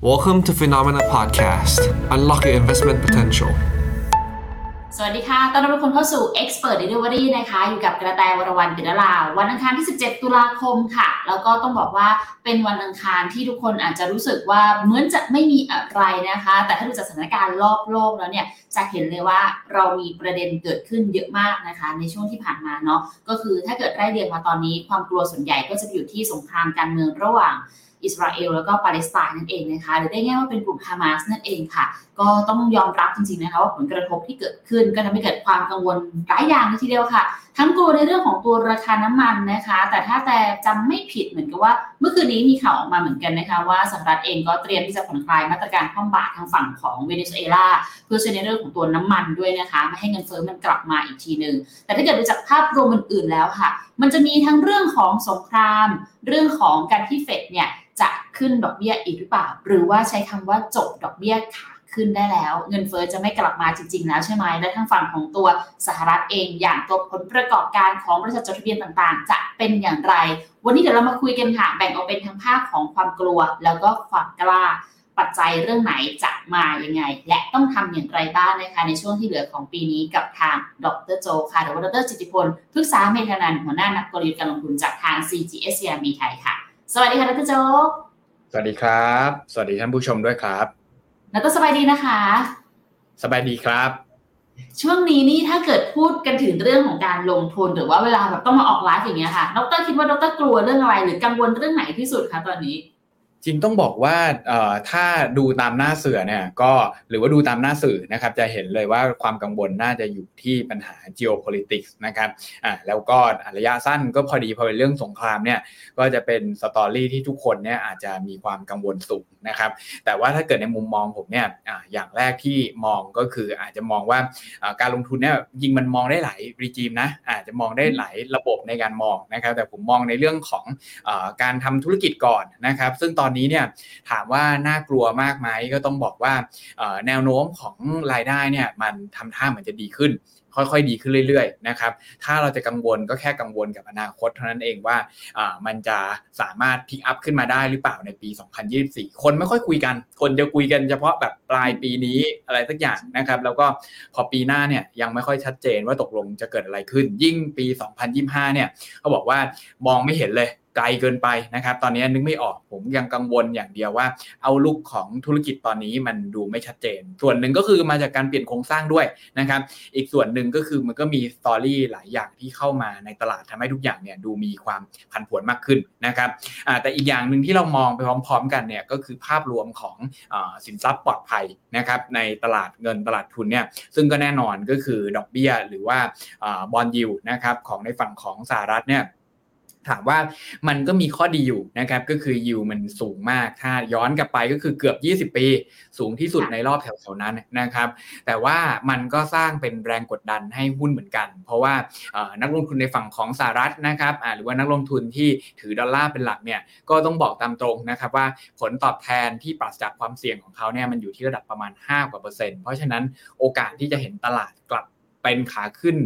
Welcome to Phenomena Podcast. Unlock your investment potential. สวัสดีค่ะ ต้อนรับทุกคนเข้าสู่ Expert Delivery นะคะ อยู่กับกระแตวรวรรณปิดลาวันอังคารที่ 17 ตุลาคมค่ะ แล้วก็ต้องบอกว่าเป็นวันอังคารที่ทุกคนอาจจะรู้สึกว่าเหมือนจะไม่มีอะไรนะคะ แต่ถ้าดูจากสถานการณ์รอบโลกแล้วเนี่ย จะเห็นเลยว่าเรามีประเด็นเกิดขึ้นเยอะมากนะคะ ในช่วงที่ผ่านมาเนาะ ก็คือถ้าเกิดไล่เรียงมาตอนนี้ ความกลัวส่วนใหญ่ก็จะอยู่ที่สงครามการเมืองระหว่าง อิสราเอลแล้วก็ปาเลสไตน์นั่นเองนะคะหรือได้ง่ายว่าเป็นกลุ่มฮามาสนั่นเองค่ะ ก็ต้องยอมรับจริงๆนะคะว่าผลกระทบที่เกิดขึ้นก็ทำให้เกิดความกังวลหลายอย่างทีเดียวค่ะ ทั้งกลัวในเรื่องของตัวราคาน้ำมันนะคะ แต่ถ้าแต่จำไม่ผิดเหมือนกับว่า เมื่อคืนนี้มีข่าวออกมาเหมือนกันนะคะว่าสหรัฐเองก็เตรียมที่จะผ่อนคลายมาตรการคว่ำบาตรทางฝั่งของเวเนซุเอลาเพื่อช่วยในเรื่องของตัวน้ำมันด้วยนะคะไม่ให้เงินเฟ้อมันกลับมาอีกทีหนึ่งแต่ถ้าเกิดดูจากภาพรวมอื่นๆแล้วค่ะ มันจะมีทั้งเรื่องของสงคราม เรื่องของการที่เฟดเนี่ยจะขึ้นดอกเบี้ยอีกหรือเปล่า หรือว่าใช้คำว่าจบดอกเบี้ยขา ขึ้นได้แล้ว เงินเฟอ้อจะไม่กลับมาจริง ๆ แล้วใช่ไหมและทางฝั่งของตัวสหรัฐเองอย่างตัวผลประกอบการของบริษัทจดทะเบียนต่างๆ จะเป็นอย่างไร วันนี้เดี๋ยวเรามาคุยกันค่ะแบ่งออกเป็นทั้งภาคของความกลัว แล้วก็ความกล้าปัจจัยเรื่องไหนจะมายังไง และต้องทำอย่างไรบ้างนะคะ ในช่วงที่เหลือของปีนี้กับทางดรโจค่ะหรือว่าดรจิติพลพฤกษาเมธานันหัวหน้านักกลยุทธ์การลงทุนจากทาง CGS CRB ไทยค่ะ สวัสดีค่ะดรโจ สวัสดีครับ สวัสดีท่านผู้ชมด้วยครับ แล้วก็สบายดีนะคะ สบายดีครับ ช่วงนี้นี่ถ้าเกิดพูดกันถึงเรื่องของการลงทุนหรือว่าเวลาแบบต้องมาออกไลฟ์อย่างเงี้ยค่ะดรคิดว่าดรกลัวเรื่องอะไร หรือกังวลเรื่องไหนที่สุดคะตอนนี้จ ริงต้องบอกว่าถ้าดูตามหน้าเสือเนี่ยก็หรือว่าดูตามหน้าสื่อนะครับจะเห็นเลยว่าความกังวลน่าจะอยู่ที่ปัญหา geopolitics นะครับอ่าแล้วก็ระยะสั้นก็พอดีพอเป็นเรื่องสงครามเนี่ยก็จะเป็นสตอรี่ที่ทุกคนเนี่ยอาจจะมีความกังวลสูงนะครับแต่ว่าถ้าเกิดในมุมมองผมเนี่ยอ่าอย่างแรกที่มองก็คืออาจจะมองว่าการลงทุนเนี่ยยิงมันมองได้หลายรีจิมนะอาจจะมองได้หลายระบบในการมองนะครับแต่ผมมองในเรื่องของอการทำธุรกิจก่อนนะครับซึ่งตอนนี้เนี่ยถามว่าน่ากลัวมากไหมก็ต้องบอกว่าแนวโน้มของรายได้เนี่ยมันทำท่าเหมือนจะดีขึ้น ค่อยๆ ดีขึ้นเรื่อยๆนะครับถ้าเราจะกังวลก็แค่กังวลกับอนาคตเท่านั้นเองว่ามันจะสามารถพิกอัพขึ้นมาได้หรือเปล่าในปี 2024 คนไม่ค่อยคุยกัน คนจะคุยกันเฉพาะแบบปลายปีนี้อะไรสักอย่างนะครับแล้วก็พอปีหน้าเนี่ยยังไม่ค่อยชัดเจนว่าตกลงจะเกิดอะไรขึ้น ยิ่งปี 2025 เนี่ยเขาบอกว่ามองไม่เห็นเลย ไกลเกินไปนะครับ ตอนนี้นึกไม่ออกผมยังกังวลอย่างเดียวว่า เอาลุกของธุรกิจตอนนี้มันดูไม่ชัดเจน ส่วนหนึ่งก็คือมาจากการเปลี่ยนโครงสร้างด้วยนะครับ อีกส่วนหนึ่งก็คือมันก็มีสตอรี่หลายอย่างที่เข้ามาในตลาดทำให้ทุกอย่างเนี่ยดูมีความผันผวนมากขึ้นนะครับแต่อีกอย่างหนึ่งที่เรามองไปพร้อม ๆ กันเนี่ยก็คือภาพรวมของอสินทรัพย์ปลอดภัยนะครับในตลาดเงินตลาดทุนเนี่ยซึ่งก็แน่นอนก็คือดอกเบี้ยหรือว่าบอลยิวนะครับของในฝั่งของสหรัฐเนี่ย ถามว่ามันก็มีข้อดีอยู่นะครับก็คือยิวมันสูงมากถ้าย้อนกลับไปก็คือเกือบ 20 ปี สูงที่สุดในรอบแถวๆนั้นนะครับ แต่ว่ามันก็สร้างเป็นแรงกดดันให้หุ้นเหมือนกัน เพราะว่านักลงทุนในฝั่งของสหรัฐนะครับหรือว่านักลงทุนที่ถือดอลลาร์เป็นหลักเนี่ยก็ต้องบอกตามตรงนะครับว่าผลตอบแทนที่ปราศจากความเสี่ยงของเขาเนี่ยมันอยู่ที่ระดับประมาณ5กว่าเปอร์เซ็นต์เพราะฉะนั้นโอกาสที่จะเห็นตลาดกลับ เป็นขาขึ้น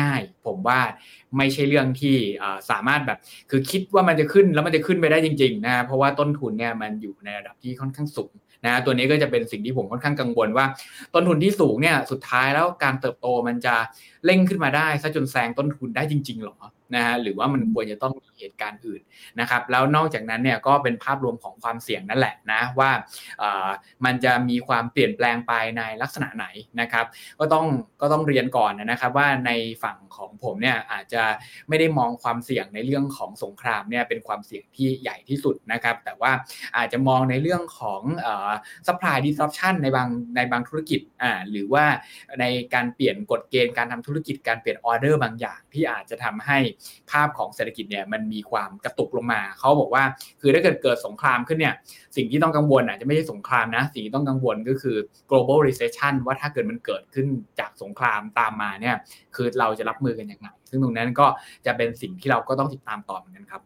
ง่าย ๆ ผมว่าไม่ใช่เรื่องที่สามารถแบบคือคิดว่ามันจะขึ้นแล้วมันจะขึ้นไปได้จริงๆนะเพราะว่าต้นทุนเนี่ยมันอยู่ในระดับที่ค่อนข้างสูงนะตัวนี้ก็จะเป็นสิ่งที่ผมค่อนข้างกังวลว่า ต้นทุนที่สูงเนี่ยสุดท้ายแล้วการเติบโตมันจะเร่งขึ้นมาได้ซะจนแซงต้นทุนได้จริงๆหรอ นะฮะหรือว่ามันควรจะต้องมีเหตุการณ์อื่นนะครับ แล้วนอกจากนั้นเนี่ยก็เป็นภาพรวมของความเสี่ยงนั่นแหละนะว่ามันจะมีความเปลี่ยนแปลงไปในลักษณะไหนนะครับ ก็ต้องก็ต้องเรียนก่อนนะครับว่าในฝั่งของผมเนี่ยอาจจะไม่ได้มองความเสี่ยงในเรื่องของสงครามเนี่ยเป็นความเสี่ยงที่ใหญ่ที่สุดนะครับ แต่ว่าอาจจะมองในเรื่องของ supply disruption ในบางในบางธุรกิจอ่าหรือว่าในการเปลี่ยนกฎเกณฑ์การทำธุรกิจการเปลี่ยนออเดอร์บางอย่างที่อาจจะทำให้ภาพของเศรษฐกิจเนี่ยมันมีความกระตุกลงมาเขาบอกว่า คือถ้าเกิดเกิดสงครามขึ้นเนี่ยสิ่งที่ต้องกังวลอาจจะไม่ใช่สงครามนะ สิ่งที่ต้องกังวลก็คือ global recession ว่าถ้าเกิดมันเกิดขึ้นจากสงครามตามมาเนี่ยคือเราจะรับมือกันยังไงซึ่งตรงนั้นก็จะเป็นสิ่งที่เราก็ต้องติดตามต่อเหมือนกันครับ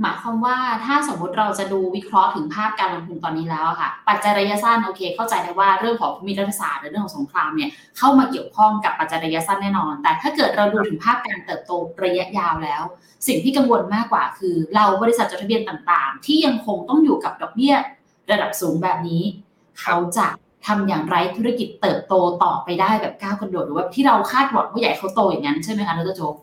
หมายความว่าถ้าสมมุติเราจะดูวิเคราะห์ถึงภาพการลงทุนตอนนี้แล้วค่ะ ปัจจัยระยะสั้นโอเค เข้าใจได้ว่าเรื่องของภูมิรัฐศาสตร์หรือเรื่องของสงครามเนี่ยเข้ามาเกี่ยวข้องกับปัจจัยระยะสั้นแน่นอน แต่ถ้าเกิดเราดูถึงภาพการเติบโตระยะยาวแล้ว สิ่งที่กังวลมากกว่าคือ เราบริษัทจดทะเบียนต่างๆ ที่ยังคงต้องอยู่กับดอกเบี้ยระดับสูงแบบนี้ เขาจะทำอย่างไรธุรกิจเติบโตต่อไปได้แบบก้าวกระโดดหรือว่าที่เราคาดหวังว่าใหญ่เขาโตอย่างนั้นใช่ไหมคะดรโจ๊ก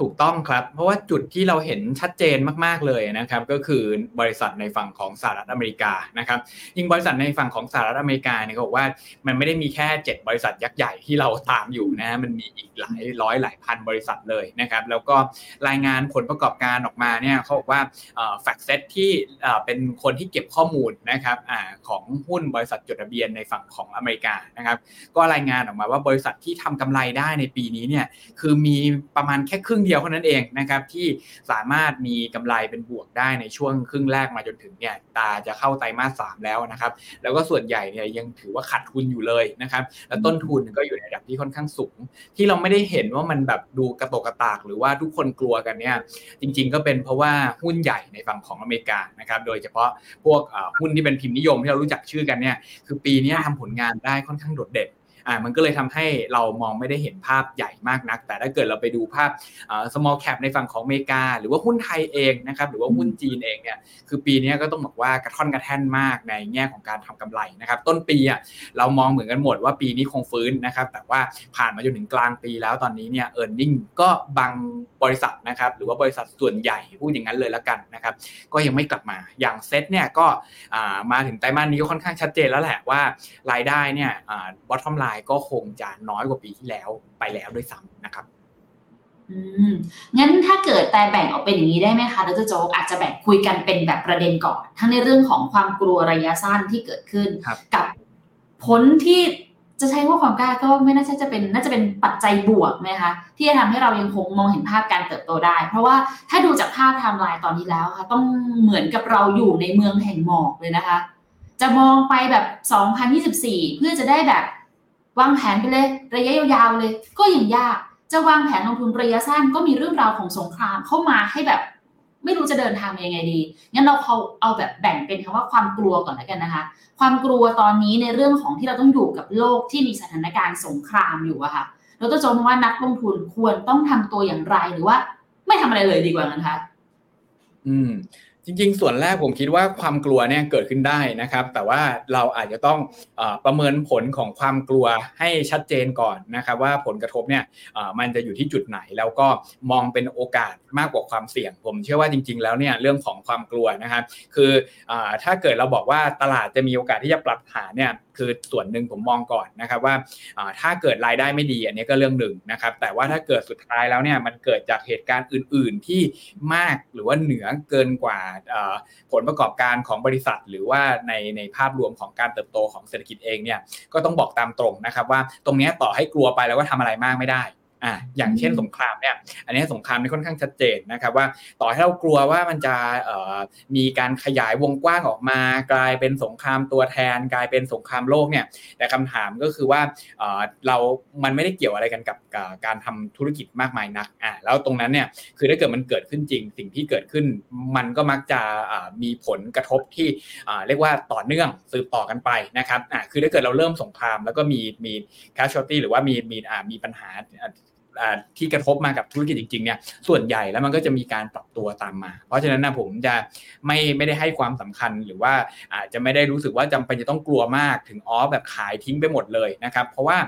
ถูกต้องครับ เพราะว่าจุดที่เราเห็นชัดเจนมาก ๆเลยนะครับ ก็คือบริษัทในฝั่งของสหรัฐอเมริกานะครับยิ่งบริษัทในฝั่งของสหรัฐอเมริกาเนี่ยเขาบอกว่ามันไม่ได้มีแค่ 7 บริษัทยักษ์ใหญ่ที่เราตามอยู่นะมันมีอีกหลายร้อยหลายพันบริษัทเลยนะครับ แล้วก็รายงานผลประกอบการออกมาเนี่ยเขาบอกว่าแฟกเซตที่เป็นคนที่เก็บข้อมูลนะครับอของหุ้นบริษัทจดทะเบียนในฝั่งของอเมริกานะครับ ก็รายงานออกมาว่าบริษัทที่ทำกำไรได้ในปีนี้เนี่ยคือมีประมาณแค่ครึ่งเดียวเท่านั้นเองนะครับที่สามารถมีกำไรเป็นบวกได้ในช่วงครึ่งแรกมาจนถึงเนี่ยตาจะเข้าไตรมาสสามแล้วนะครับแล้วก็ส่วนใหญ่เนี่ยยังถือว่าขาดทุนอยู่เลยนะครับแล้วต้นทุนก็อยู่ในระดับที่ค่อนข้างสูง ที่เราไม่ได้เห็นว่ามันแบบดูกระตกกระตาก หรือว่าทุกคนกลัวกันเนี่ยจริง ๆ ก็เป็นเพราะว่าหุ้นใหญ่ในฝั่งของอเมริกานะครับโดยเฉพาะพวกหุ้นที่เป็นพิมพ์นิยมที่เรารู้จักชื่อกันเนี่ยคือปีนี้ทำผลงานได้ค่อนข้างโดดเด่น อ่ามันก็เลยทำให้เรามองไม่ได้เห็นภาพใหญ่มากนัก แต่ถ้าเกิดเราไปดูภาพ small cap ในฝั่งของอเมริกา หรือว่าหุ้นไทยเองนะครับหรือว่าหุ้นจีนเองเนี่ยคือปีนี้ก็ต้องบอกว่ากระท่อนกระแท่นมากในแง่ของการทำกำไรนะครับต้นปีอะเรามองเหมือนกันหมดว่าปีนี้คงฟื้นนะครับแต่ว่าผ่านมาจนถึงกลางปีแล้วตอนนี้เนี่ย earning ก็บางบริษัทนะครับหรือว่าบริษัทส่วนใหญ่พูดอย่างนั้นเลยแล้วกันนะครับก็ยังไม่กลับมาอย่างเซ็ตเนี่ยก็มาถึงไตรมาสนี้ก็ค่อนข้างชัดเจนแล้วแหละว่ารายได้เนี่ย bottom line ก็คงจะน้อยกว่าปีที่แล้วไปแล้วด้วยซ้ำนะครับอืมงั้นถ้าเกิดแต่แบ่งออกเป็นอย่างนี้ได้ไหมคะดรโจ๊กอาจจะแบ่งคุยกันเป็นแบบประเด็นก่อน ทั้งในเรื่องของความกลัวระยะสั้นที่เกิดขึ้น กับผลที่จะใช้ว่าความกล้าก็ไม่น่าจะเป็นน่าจะเป็นปัจจัยบวกไหมคะที่จะทำให้เรายังคงมองเห็นภาพการเติบโตได้ เพราะว่าถ้าดูจากภาพไทม์ไลน์ตอนนี้แล้วค่ะต้องเหมือนกับเราอยู่ในเมืองแห่งหมอกเลยนะคะ จะมองไปแบบ 2024 เพื่อจะได้แบบ วางแผนไปเลย ระยะยาวๆเลย ก็ยังยาก จะวางแผนลงทุนระยะสั้นก็มีเรื่องราวของสงครามเข้ามาให้แบบ ไม่รู้จะเดินทางยังไงดีงั้นเราเขาเอาแบบแบ่งเป็นคำว่าความกลัวก่อนแล้วกันนะคะ ความกลัวตอนนี้ในเรื่องของที่เราต้องอยู่กับโลกที่มีสถานการณ์สงครามอยู่อะค่ะเราต้องจมว่านักลงทุนควรต้องทำตัวอย่างไรหรือว่า ไม่ทำอะไรเลยดีกว่านะคะอืม จริงๆ ส่วนแรกผมคิดว่าความกลัวเนี่ยเกิดขึ้นได้นะครับ แต่ว่าเราอาจจะต้องประเมินผลของความกลัวให้ชัดเจนก่อนนะครับว่าผลกระทบเนี่ยมันจะอยู่ที่จุดไหน แล้วก็มองเป็นโอกาสมากกว่าความเสี่ยง ผมเชื่อว่าจริง ๆ แล้วเนี่ยเรื่องของความกลัวนะครับ คือถ้าเกิดเราบอกว่าตลาดจะมีโอกาสที่จะปรับฐานเนี่ยคือส่วนหนึ่งผมมองก่อนนะครับว่าถ้าเกิดรายได้ไม่ดีอันนี้ก็เรื่องหนึ่งนะครับ แต่ว่าถ้าเกิดสุดท้ายแล้วเนี่ยมันเกิดจากเหตุการณ์อื่น ๆ ที่มากหรือว่าเหนือเกินกว่าผลประกอบการของบริษัท หรือว่าในในภาพรวมของการเติบโตของเศรษฐกิจเองเนี่ยก็ต้องบอกตามตรงนะครับว่าตรงนี้ต่อให้กลัวไปแล้วก็ทำอะไรมากไม่ได้ อ่าอย่างเช่นสงครามเนี่ยอันนี้สงครามนี่ค่อนข้างชัดเจนนะครับว่าต่อให้เรากลัวว่ามันจะมีการขยายวงกว้างออกมา กลายเป็นสงครามตัวแทน กลายเป็นสงครามโลกเนี่ยแต่คำถามก็คือว่าเรา มันไม่ได้เกี่ยวอะไรกันกับการทำธุรกิจมากมายนักอ่าแล้วตรงนั้นเนี่ยคือถ้าเกิดมันเกิดขึ้นจริง สิ่งที่เกิดขึ้น มันก็มักจะมีผลกระทบที่เรียกว่าต่อเนื่องสืบต่อกันไปนะครับอ่าคือถ้าเกิดเราเริ่มสงคราม แล้วก็มีมี casualty หรือว่ามีมีมีปัญหา ที่กระทบมากับธุรกิจจริงๆเนี่ยส่วนใหญ่แล้วมันก็จะมีการปรับตัวตามมา เพราะฉะนั้นนะผมจะไม่ไม่ได้ให้ความสำคัญหรือว่าอาจจะไม่ได้รู้สึกว่าจำเป็นจะต้องกลัวมากถึงออฟแบบขายทิ้งไปหมดเลยนะครับ เพราะว่า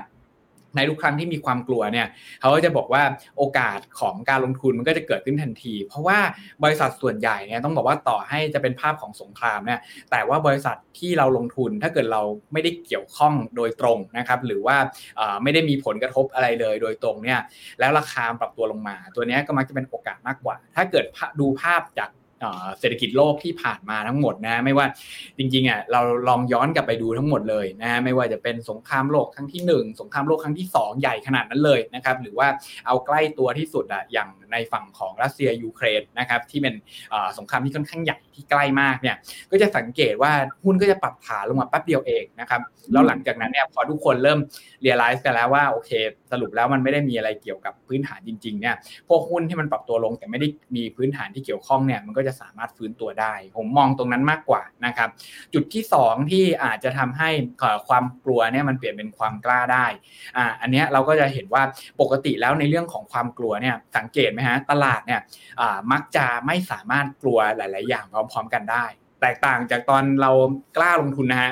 ในทุกครั้งที่มีความกลัวเนี่ยเขาก็จะบอกว่าโอกาสของการลงทุนมันก็จะเกิดขึ้นทันที เพราะว่าบริษัทส่วนใหญ่เนี่ยต้องบอกว่าต่อให้จะเป็นภาพของสงครามเนี่ยแต่ว่าบริษัทที่เราลงทุนถ้าเกิดเราไม่ได้เกี่ยวข้องโดยตรงนะครับหรือว่าไม่ได้มีผลกระทบอะไรเลยโดยตรงเนี่ยแล้วราคาปรับตัวลงมา ตัวนี้ก็มักจะเป็นโอกาสมากกว่า ถ้าเกิดดูภาพจาก เศรษฐกิจโลกที่ผ่านมาทั้งหมดนะ ไม่ว่าจริงๆอะเราลองย้อนกลับไปดูทั้งหมดเลยนะไม่ว่าจะเป็นสงครามโลกครั้งที่ 1 สงครามโลกครั้งที่ 2 ใหญ่ขนาดนั้นเลยนะครับหรือว่าเอาใกล้ตัวที่สุดอะอย่างในฝั่งของรัสเซียยูเครนนะครับที่เป็นสงครามที่ค่อนข้างใหญ่ที่ใกล้มากเนี่ยก็จะสังเกตว่าหุ้นก็จะปรับฐานลงมาแป๊บเดียวเองนะครับแล้วหลังจากนั้นเนี่ยพอทุกคนเริ่มเรียลไลซ์กันแล้วว่าโอเค สรุปแล้วมันไม่ได้มีอะไรเกี่ยวกับพื้นฐานจริงๆเนี่ยพวกหุ้นที่มันปรับตัวลงแต่ไม่ได้มีพื้นฐานที่เกี่ยวข้องเนี่ยมันก็จะสามารถฟื้นตัวได้ ผมมองตรงนั้นมากกว่านะครับ จุดที่ 2 ที่อาจจะทำให้ความกลัวเนี่ยมันเปลี่ยนเป็นความกล้าได้อ่าอันนี้เราก็จะเห็นว่าปกติแล้วในเรื่องของความกลัวเนี่ยสังเกตไหมฮะตลาดเนี่ยมักจะไม่สามารถกลัวหลาย ๆ อย่างพร้อม ๆ กันได้ แตกต่างจากตอนเรากล้าลงทุนนะฮะ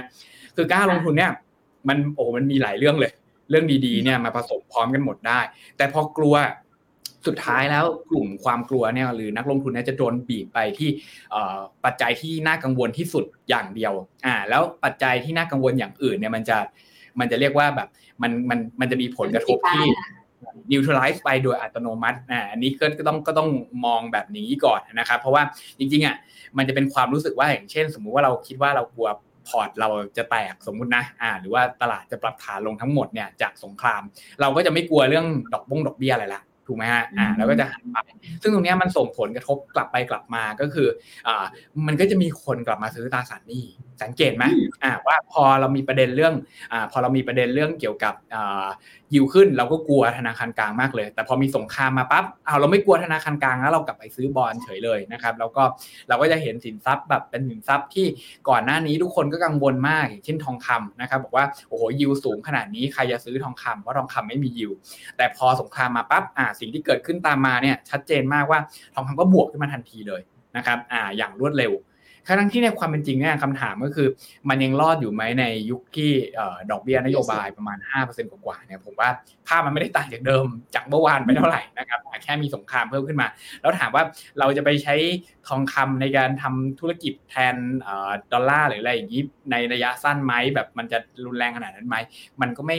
คือกล้าลงทุนเนี่ยมันโอ้มันมีหลายเรื่องเลย เรื่องดีๆเนี่ยมาผสมพร้อมกันหมดได้ แต่พอกลัว สุดท้ายแล้วกลุ่มความกลัวเนี่ยหรือนักลงทุนเนี่ยจะโดนบีบไปที่ปัจจัยที่น่ากังวลที่สุดอย่างเดียวอ่าแล้วปัจจัยที่น่ากังวลอย่างอื่นเนี่ยมันจะมันจะเรียกว่าแบบมันมันมันจะมีผลกระทบที่ neutralize ไปโดยอัตโนมัติอ่าอันนี้ก็ต้องก็ต้องมองแบบนี้ก่อนนะครับ เพราะว่าจริงๆอะมันจะเป็นความรู้สึกว่าอย่างเช่น สมมุติว่าเราคิดว่าเรากลัวพอร์ตเราจะแตกสมมุตินะอ่าหรือว่าตลาดจะปรับฐานลงทั้งหมดเนี่ยจากสงคราม เราก็จะไม่กลัวเรื่องดอกบงดอกเบี้ยอะไรละ ถูกไหมฮะอ่าแล้วก็จะหันไป ซึ่งตรงนี้มันส่งผลกระทบกลับไปกลับมาก็คืออ่ามันก็จะมีคนกลับมาซื้อตราสารหนี้ สังเกตไหมอ่าว่าพอเรามีประเด็นเรื่องอ่าพอเรามีประเด็นเรื่องเกี่ยวกับอ่า ยิวขึ้นเราก็กลัวธนาคารกลางมากเลย แต่พอมีสงครามมาปั๊บเอาเราไม่กลัวธนาคารกลางแล้วเรากลับไปซื้อบอลเฉยเลยนะครับแล้วก็เราก็จะเห็นสินทรัพย์แบบเป็นสินทรัพย์ที่ก่อนหน้านี้ทุกคนก็กังวลมากเช่นทองคำนะครับบอกว่าโอ้โหยิวสูงขนาดนี้ใครจะซื้อทองคำเพราะทองคำไม่มียิวแต่พอสงครามมาปั๊บอ่าสิ่งที่เกิดขึ้นตามมาเนี่ยชัดเจนมากว่าทองคำก็บวกขึ้นมาทันทีเลยนะครับอ่าอย่างรวดเร็ว ทั้งที่ในความเป็นจริงเนี่ยคำถามก็คือ มันยังรอดอยู่ไหมในยุคที่ดอกเบี้ยนโยบายประมาณ 5%กว่าเนี่ยผมว่าภาพมันไม่ได้ต่างจากเดิมจากเมื่อวานไปเท่าไหร่นะครับแค่มีสงครามเพิ่มขึ้นมา แล้วถามว่าเราจะไปใช้ทองคำในการทำธุรกิจแทนดอลลาร์หรืออะไรอย่างนี้ในระยะสั้นไหมแบบมันจะรุนแรงขนาดนั้นไหมมันก็ไม่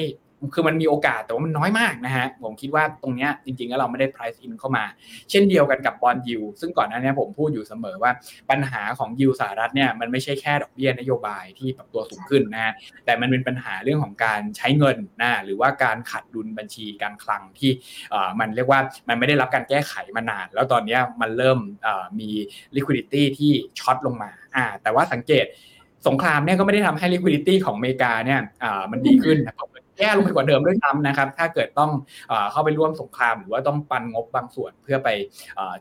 คือมันมีโอกาสแต่ว่ามันน้อยมากนะฮะผมคิดว่าตรงนี้จริงๆแล้วเราไม่ได้ price in เข้ามา เช่นเดียวกันกับบอลยูซึ่งก่อนหน้านี้ผมพูดอยู่เสมอว่าปัญหาของยูสหรัฐเนี่ยมันไม่ใช่แค่ดอกเบี้ยนโยบายที่ปรับตัวสูงขึ้นนะฮะแต่มันเป็นปัญหาเรื่องของการใช้เงินนะหรือว่าการขาดดุลบัญชีการคลังที่มันเรียกว่ามันไม่ได้รับการแก้ไขมานาน แล้วตอนนี้มันเริ่มมี liquidity ที่ช็อตลงมาอ่าแต่ว่าสังเกตสงครามเนี่ยก็ไม่ได้ทำให้ liquidity ของอเมริกาเนี่ยมันดีขึ้นแแย่ลงไปกว่าเดิมด้วยซ้ำนะครับ ถ้าเกิดต้องเข้าไปร่วมสงครามหรือว่าต้องปันงบบางส่วนเพื่อไป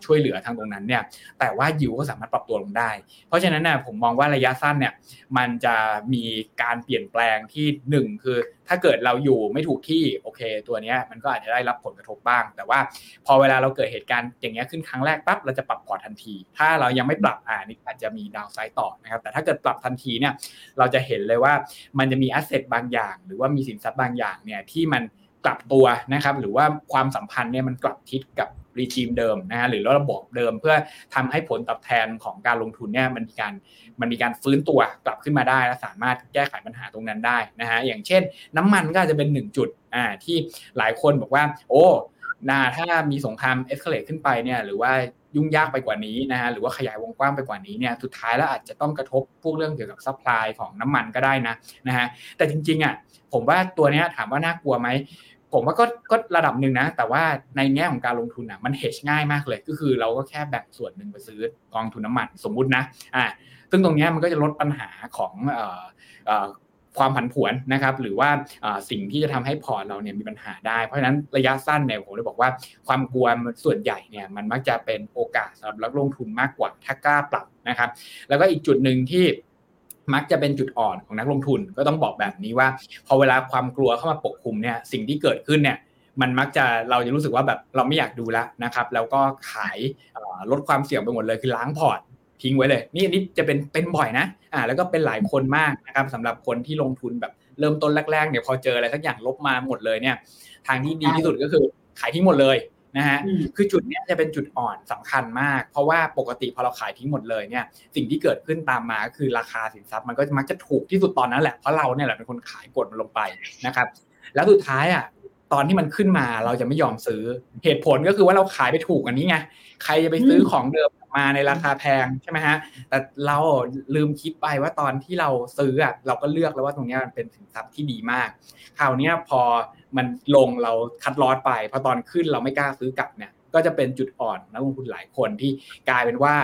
ช่วยเหลือทางตรงนั้นเนี่ย แต่ว่ายิวก็สามารถปรับตัวลงได้ เพราะฉะนั้นนะผมมองว่าระยะสั้นเนี่ยมันจะมีการเปลี่ยนแปลงที่ 1 คือ ถ้าเกิดเราอยู่ไม่ถูกที่โอเค ตัวนี้มันก็อาจจะได้รับผลกระทบบ้าง แต่ว่าพอเวลาเราเกิดเหตุการณ์อย่างเงี้ยขึ้นครั้งแรกปั๊บเราจะปรับพอร์ตทันที ถ้าเรายังไม่ปรับอ่านี่อาจจะมีดาวไซด์ต่อนะครับแต่ถ้าเกิดปรับทันทีเนี่ยเราจะเห็นเลยว่ามันจะมี asset บางอย่าง หรือว่ามีสินทรัพย์บางอย่างเนี่ยที่มันกลับตัวนะครับหรือว่าความสัมพันธ์เนี่ยมันกลับทิศกับ regime เดิมนะฮะหรือระบบเดิมเพื่อทำให้ผลตอบแทนของการลงทุนเนี่ยมันมีการมันมีการฟื้นตัวกลับขึ้นมาได้และสามารถแก้ไขปัญหาตรงนั้นได้นะฮะอย่างเช่น น้ำมันก็จะเป็นหนึ่งจุดอ่าที่หลายคนบอกว่า โอ้นาถ้ามีสงคราม escalate ขึ้นไปเนี่ยหรือว่ายุ่งยากไปกว่านี้นะฮะหรือว่าขยายวงกว้างไปกว่านี้เนี่ยสุดท้ายแล้วอาจจะต้องกระทบพวกเรื่องเกี่ยวกับ supply ของน้ำมันก็ได้นะนะฮะแต่จริงๆอะผมว่าตัวนี้ถามว่าน่ากลัวไหม ผมว่าก็ก็ระดับหนึ่งนะ แต่ว่าในแง่ของการลงทุนอะมันเฮชง่ายมากเลย ก็คือเราก็แค่แบ่งส่วนหนึ่งไปซื้อกองทุนน้ามันสมมุตินะอ่าซึ่งตรงนี้มันก็จะลดปัญหาของความผันผวนนะครับ หรือว่าสิ่งที่จะทำให้พอร์ตเราเนี่ยมีปัญหาได้ เพราะฉะนั้นระยะสั้นเนี่ยผมเลยบอกว่าความกลัวส่วนใหญ่เนี่ยมันมักจะเป็นโอกาสสำหรับนักลงทุนมากกว่าถ้ากล้าปรับนะครับ แล้วก็อีกจุดหนึ่งที่ มักจะเป็นจุดอ่อนของนักลงทุนก็ต้องบอกแบบนี้ว่า พอเวลาความกลัวเข้ามาปกคลุมเนี่ยสิ่งที่เกิดขึ้นเนี่ยมันมักจะเราจะรู้สึกว่าแบบเราไม่อยากดูแล้วนะครับแล้วก็ขายลดความเสี่ยงไปหมดเลยคือล้างพอร์ตทิ้งไว้เลย นี่อันี่จะเป็นเป็นบ่อยนะอ่าแล้วก็เป็นหลายคนมากนะครับสำหรับคนที่ลงทุนแบบเริ่มต้นแรกๆเนี่ยพอเจออะไรสักอย่างลบมาหมดเลยเนี่ย ทางที่ดีที่สุดก็คือขายทิ้งหมดเลย นะฮะคือจุดนี้จะเป็นจุดอ่อนสำคัญมาก เพราะว่าปกติพอเราขายทิ้งหมดเลยเนี่ยสิ่งที่เกิดขึ้นตามมาคือราคาสินทรัพย์มันก็มักจะถูกที่สุดตอนนั้นแหละเพราะเราเนี่ยแหละเป็นคนขายกดมันลงไปนะครับแล้วสุดท้ายอะตอนที่มันขึ้นมาเราจะไม่ยอมซื้อเหตุผลก็คือว่าเราขายไปถูกอันนี้ไงใครจะไปซื้อของเดิมมาในราคาแพงใช่ไหมฮะแต่เราลืมคิดไปว่าตอนที่เราซื้ออะเราก็เลือกแล้วว่าตรงนี้มันเป็นสินทรัพย์ที่ดีมากคราวนี้พอ มันลงเราคัดลอดไปพอตอนขึ้นเราไม่กล้าซื้อกลับเนี่ยก็จะเป็นจุดอ่อนนักลงทุนหลายคนที่กลายเป็นว่า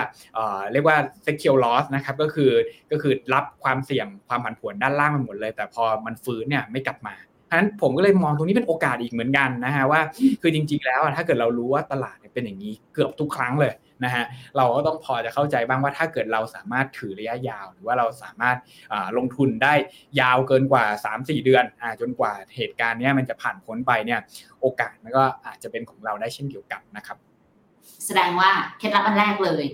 เรียกว่า secure loss นะครับก็คือก็คือรับความเสี่ยงความผันผวนด้านล่างมันหมดเลย แต่พอมันฟื้นเนี่ยไม่กลับมาะนั้นผมก็เลยมองตรงนี้เป็นโอกาสอีกเหมือนกันนะฮะว่าคือจริง ๆ แล้วถ้าเกิดเรารู้ว่าตลาดเป็นอย่างนี้เกือบทุกครั้งเลยนะฮะเราก็ต้องพอจะเข้าใจบ้างว่าถ้าเกิดเราสามารถถือระยะยาว หรือว่าเราสามารถลงทุนได้ยาวเกินกว่า 3-4 เดือนอจนกว่าเหตุการณ์นี้มันจะผ่านพ้นไปเนี่ยโอกาสมันก็อาจจะเป็นของเราได้เช่นเดียวกันนะครับ แสดงว่าเคล็ดลับอันแรกเลย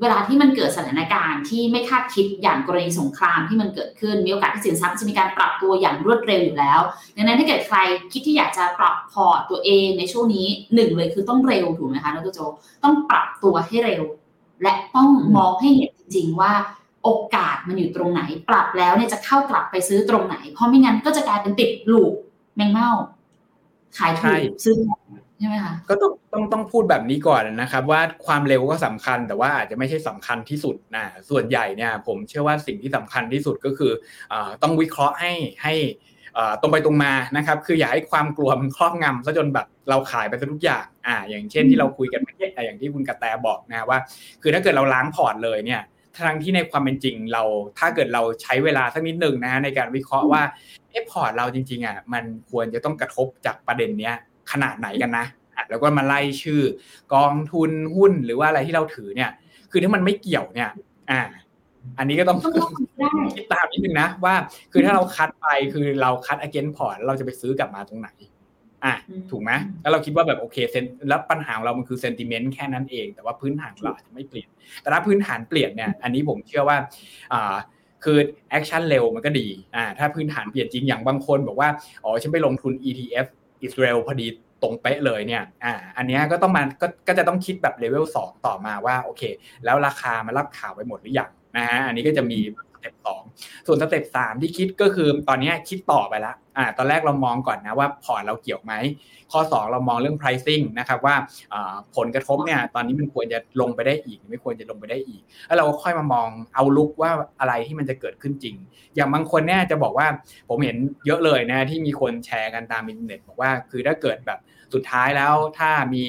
เวลาที่มันเกิดสถานการณ์ที่ไม่คาดคิดอย่างกรณีสงครามที่มันเกิดขึ้น มีโอกาสที่สินทรัพย์จะมีการปรับตัวอย่างรวดเร็วอยู่แล้ว ดังนั้นถ้าเกิดใครคิดที่อยากจะปรับพอร์ตตัวเองในช่วงนี้หนึ่งเลยคือต้องเร็วถูกไหมคะดรโจต้องปรับตัวให้เร็ว และต้องมองให้เห็นจริง ๆ ว่าโอกาสมันอยู่ตรงไหน ปรับแล้วเนี่ยจะเข้ากลับไปซื้อตรงไหน เพราะไม่งั้นก็จะกลายเป็นติดลูกแมงเม่าขายถูกซื้อ ใช่ไหมคะก็ต้องต้องต้องพูดแบบนี้ก่อนนะครับ ว่าความเร็วก็สำคัญแต่ว่าอาจจะไม่ใช่สำคัญที่สุดนะส่วนใหญ่เนี่ยผมเชื่อว่าสิ่งที่สำคัญที่สุดก็คืออต้องวิเคราะห์ให้ให้ตรงไปตรงมานะครับ คืออย่าให้ความกลัวมันครอบงำซะจนแบบเราขายไปซะทุกอย่างอ่า อย่างเช่นที่เราคุยกันเมื่อกี้อย่างที่คุณกระแตบอกนะว่า คือถ้าเกิดเราล้างพอร์ตเลยเนี่ยทั้งที่ในความเป็นจริงเราถ้าเกิดเราใช้เวลาสักนิดหนึ่งนะในการวิเคราะห์ว่าเอพอร์ตเราจริงๆอะมันควรจะต้องกระทบจากประเด็นเนี้ย ขนาดไหนกันนะ แล้วก็มาไล่ชื่อกองทุนหุ้นหรือว่าอะไรที่เราถือเนี่ย คือถ้ามันไม่เกี่ยวเนี่ย อ่า อันนี้ก็ต้องคิดตามนิดนึงนะว่า คือถ้าเราคัดไปคือเราคัด against port เราจะไปซื้อกลับมาตรงไหน อะถูกไหมแล้วเราคิดว่าแบบโอเคเซนแล้วปัญหาของเรามันคือ sentiment แค่นั้นเอง แต่ว่าพื้นฐานเราจะไม่เปลี่ยน แต่ถ้าพื้นฐานเปลี่ยนเนี่ย อันนี้ผมเชื่อว่า อ่าคือ action เร็วมันก็ดี อ่า ถ้าพื้นฐานเปลี่ยนจริงอย่างบางคนบอกว่า อ๋อ ฉันไปลงทุน ETF อิสราเอลพอดีตรงเป๊ะเลยเนี่ย อ่า อันนี้ก็ต้องมาก็ก็จะต้องคิดแบบเลเวลสองต่อมาว่าโอเค แล้วราคามันรับข่าวไปหมดหรือยังนะฮะ อันนี้ก็จะมี step สองส่วน step สามที่คิดก็คือตอนนี้คิดต่อไปแล้วอ่าตอนแรกเรามองก่อนนะว่าพอร์ตเราเกี่ยวไหม ข้อ 2 เรามองเรื่อง pricing นะครับว่าผลกระทบเนี่ยตอนนี้มันควรจะลงไปได้อีก ไม่ควรจะลงไปได้อีก แล้วเราก็ค่อยมามองเอาลุกว่าอะไรที่มันจะเกิดขึ้นจริง อย่างบางคนเนี่ยจะบอกว่าผมเห็นเยอะเลยนะที่มีคนแชร์กันตามอินเทอร์เน็ตบอกว่าคือถ้าเกิดแบบสุดท้ายแล้วถ้ามี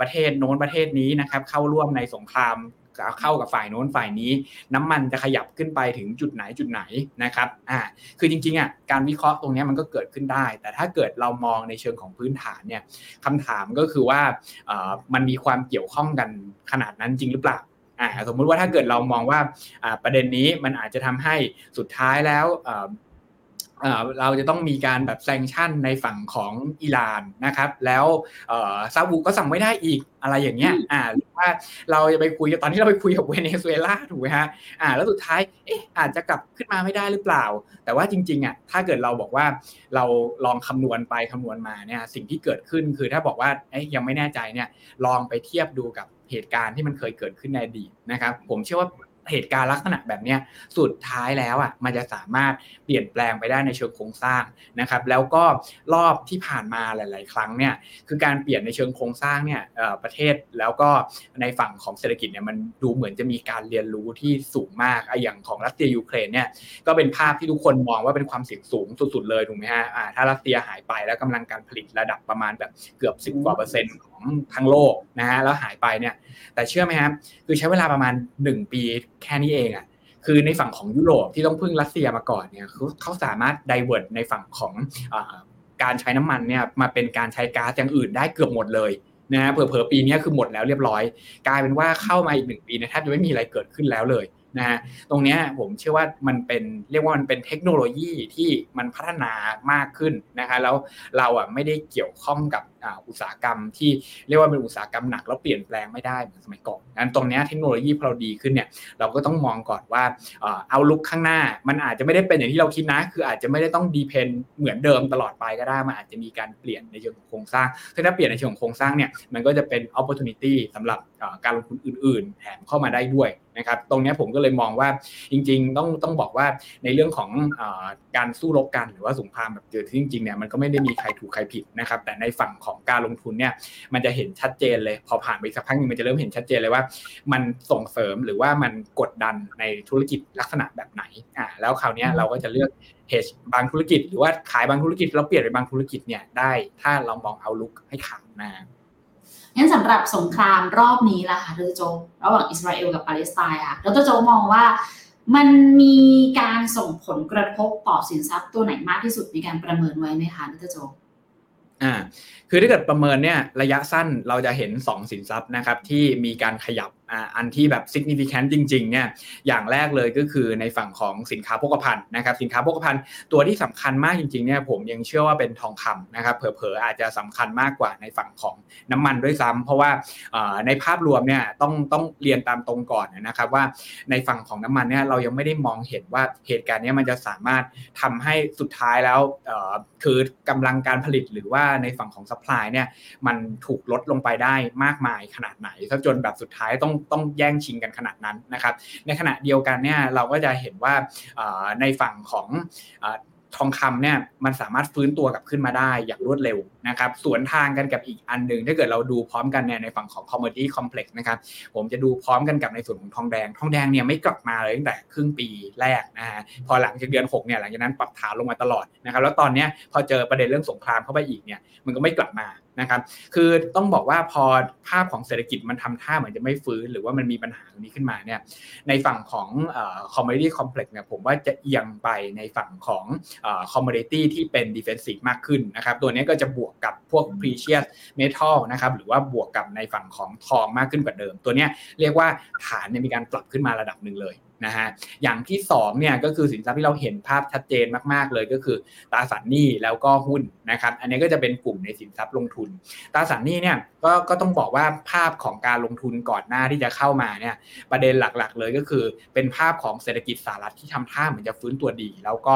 ประเทศโน้นประเทศนี้นะครับเข้าร่วมในสงคราม เข้ากับฝ่ายโน้นฝ่ายนี้ น้ำมันจะขยับขึ้นไปถึงจุดไหนจุดไหนนะครับอ่าคือจริงๆอะการวิเคราะห์ตรงนี้มันก็เกิดขึ้นได้ แต่ถ้าเกิดเรามองในเชิงของพื้นฐานเนี่ยคำถามก็คือว่ามันมีความเกี่ยวข้องกันขนาดนั้นจริงหรือเปล่าอ่าสมมุติว่าถ้าเกิดเรามองว่าประเด็นนี้มันอาจจะทำให้สุดท้ายแล้ว เราจะต้องมีการแบบแซงชั่นในฝั่งของอิหร่านนะครับ แล้วซาอุก็สั่งไม่ได้อีกอะไรอย่างเงี้ยอ่าหรือว่าเราจะไปคุยตอนที่เราไปคุยกับเวเนซุเอลาถูกไหมฮะอ่าแล้วสุดท้ายเอ๊ะอาจจะกลับขึ้นมาไม่ได้หรือเปล่า แต่ว่าจริงๆอะถ้าเกิดเราบอกว่าเราลองคำนวณไปคำนวณมาเนี่ยสิ่งที่เกิดขึ้นคือถ้าบอกว่าเอ๊ะยังไม่แน่ใจเนี่ยลองไปเทียบดูกับเหตุการณ์ที่มันเคยเกิดขึ้นในอดีตนะครับ ผมเชื่อว่า เหตุการณ์ลักษณะแบบนี้สุดท้ายแล้วอะมันจะสามารถเปลี่ยนแปลงไปได้ในเชิงโครงสร้างนะครับแล้วก็รอบที่ผ่านมาหลาย ๆ ครั้งเนี่ยคือการเปลี่ยนในเชิงโครงสร้างเนี่ยประเทศแล้วก็ในฝั่งของเศรษฐกิจเนี่ยมันดูเหมือนจะมีการเรียนรู้ที่สูงมากไออย่างของรัสเซียยูเครนเนี่ยก็เป็นภาพที่ทุกคนมองว่าเป็นความเสี่ยงสูงสุด ๆ เลยถูกไหมฮะถ้ารัสเซียหายไปแล้วกำลังการผลิตระดับประมาณแบบเกือบ10กว่าเปอร์เซ็นต์ ทั้งโลกนะฮะแล้วหายไปเนี่ย แต่เชื่อไหมครับคือใช้เวลาประมาณ 1 ปีแค่นี้เองอะคือในฝั่งของยุโรปที่ต้องพึ่งรัสเซียมาก่อนเนี่ยเขาสามารถ divert ในฝั่งของการใช้น้ำมันเนี่ยมาเป็นการใช้ก๊าซอย่างอื่นได้เกือบหมดเลยนะฮะเผลอๆปีนี้คือหมดแล้วเรียบร้อย กลายเป็นว่าเข้ามาอีกหนึ่งปีนะแทบจะไม่มีอะไรเกิดขึ้นแล้วเลยนะฮะตรงนี้ผมเชื่อว่ามันเป็นเรียกว่ามันเป็นเทคโนโลยีที่มันพัฒนามากขึ้นนะคะแล้วเราอะไม่ได้เกี่ยวข้องกับ อุตสาหกรรมที่เรียกว่าเป็นอุตสาหกรรมหนักแล้วเปลี่ยนแปลงไม่ได้เหมือนสมัยก่อนงั้นตรงนี้เทคโนโลยีพอเราดีขึ้นเนี่ยเราก็ต้องมองก่อนว่าเอาลุกข้างหน้า มันอาจจะไม่ได้เป็นอย่างที่เราคิดนะ คืออาจจะไม่ได้ต้องดีเพนเหมือนเดิมตลอดไปก็ได้มันอาจจะมีการเปลี่ยนในเชิงของโครงสร้างถ้าเปลี่ยนในเชิงของโครงสร้างเนี่ยมันก็จะเป็น opportunity สำหรับการลงทุนอื่น ๆ แถมเข้ามาได้ด้วยนะครับตรงนี้ผมก็เลยมองว่าจริง ๆ ต้องต้องบอกว่าในเรื่องของอการสู้รบกันหรือว่าสงครามแบบเกิดขึ้นจริงๆเนี่ยมันก็ไม่ได้มีใครถูกใครผิดนะครับแต่ในฝั่งของการลงทุนเนี่ยมันจะเห็นชัดเจนเลย พอผ่านไปสักพักนึงมันจะเริ่มเห็นชัดเจนเลยว่า มันส่งเสริมหรือว่ามันกดดันในธุรกิจลักษณะแบบไหนอ่าแล้วคราวนี้เราก็จะเลือกเฮชบางธุรกิจ หรือว่าขายบางธุรกิจแล้วเปลี่ยนไปบางธุรกิจเนี่ยได้ ถ้าเรามองเอาลุกให้ขาวนะงั้นสำหรับสงครามรอบนี้ล่ะค่ะดรโจระหว่างอิสราเอลกับปาเลสไตน์ค่ะดรโจมองว่ามันมีการส่งผลกระทบต่อสินทรัพย์ตัวไหนมากที่สุดในการประเมินไว้ไหมคะดรโจ อ่าคือถ้าเกิดประเมินเนี่ยระยะสั้นเราจะเห็น 2 สินทรัพย์นะครับที่มีการขยับ อันที่แบบ significant จริงๆเนี่ยอย่างแรกเลยก็คือในฝั่งของสินค้าโภคภัณฑ์นะครับสินค้าโภคภัณฑ์ตัวที่สำคัญมากจริงๆเนี่ยผมยังเชื่อว่าเป็นทองคำนะครับเผลอๆอาจจะสำคัญมากกว่าในฝั่งของน้ำมันด้วยซ้ำเพราะว่าในภาพรวมเนี่ยต้องต้องเรียนตามตรงก่อนนะครับว่าในฝั่งของน้ำมันเนี่ยเรายังไม่ได้มองเห็นว่าเหตุการณ์นี้มันจะสามารถทำให้สุดท้ายแล้วคือกำลังการผลิตหรือว่าในฝั่งของ supply เนี่ยมันถูกลดลงไปได้มากมายขนาดไหนซะจนแบบสุดท้ายต้องต้องแย่งชิงกันขนาดนั้นนะครับ ในขณะเดียวกันเนี่ยเราก็จะเห็นว่าในฝั่งของทองคำเนี่ยมันสามารถฟื้นตัวกลับขึ้นมาได้อย่างรวดเร็วนะครับสวนทางกันกับอีกอันหนึ่งถ้าเกิดเราดูพร้อมกันเนี่ยในฝั่งของ commodity complex นะครับผมจะดูพร้อมกันกับในส่วนของทองแดง ทองแดงเนี่ยไม่กลับมาเลยตั้งแต่ครึ่งปีแรกนะฮะพอหลังจากเดือน6เนี่ยหลังจากนั้นปรับฐานลงมาตลอดนะครับแล้วตอนนี้พอเจอประเด็นเรื่องสงครามเข้าไปอีกเนี่ยมันก็ไม่กลับมานะครับ คือต้องบอกว่าพอภาพของเศรษฐกิจมันทำท่าเหมือนจะไม่ฟื้น หรือว่ามันมีปัญหาตรงนี้ขึ้นมาเนี่ย ในฝั่งของ commodity complex เนี่ยผมว่าจะเอียงไปในฝั่งของ commodity ที่เป็น defensive มากขึ้นนะครับ ตัวนี้ก็จะบวกกับพวก precious metal นะครับหรือว่าบวกกับในฝั่งของทองมากขึ้นกว่าเดิม ตัวนี้เรียกว่าฐานเนี่ยมีการปรับขึ้นมาระดับหนึ่งเลย นะฮะอย่างที่2เนี่ยก็คือสินทรัพย์ที่เราเห็นภาพชัดเจนมากๆเลยก็คือตราสารหนี้แล้วก็หุ้นนะครับอันนี้ก็จะเป็นกลุ่มในสินทรัพย์ลงทุนตราสารหนี้เนี่ยก็ก็ต้องบอกว่าภาพของการลงทุนก่อนหน้าที่จะเข้ามาเนี่ยประเด็นหลักๆ เลยก็คือ เป็นภาพของเศรษฐกิจสหรัฐที่ทำท่าเหมือนจะฟื้นตัวดี แล้วก็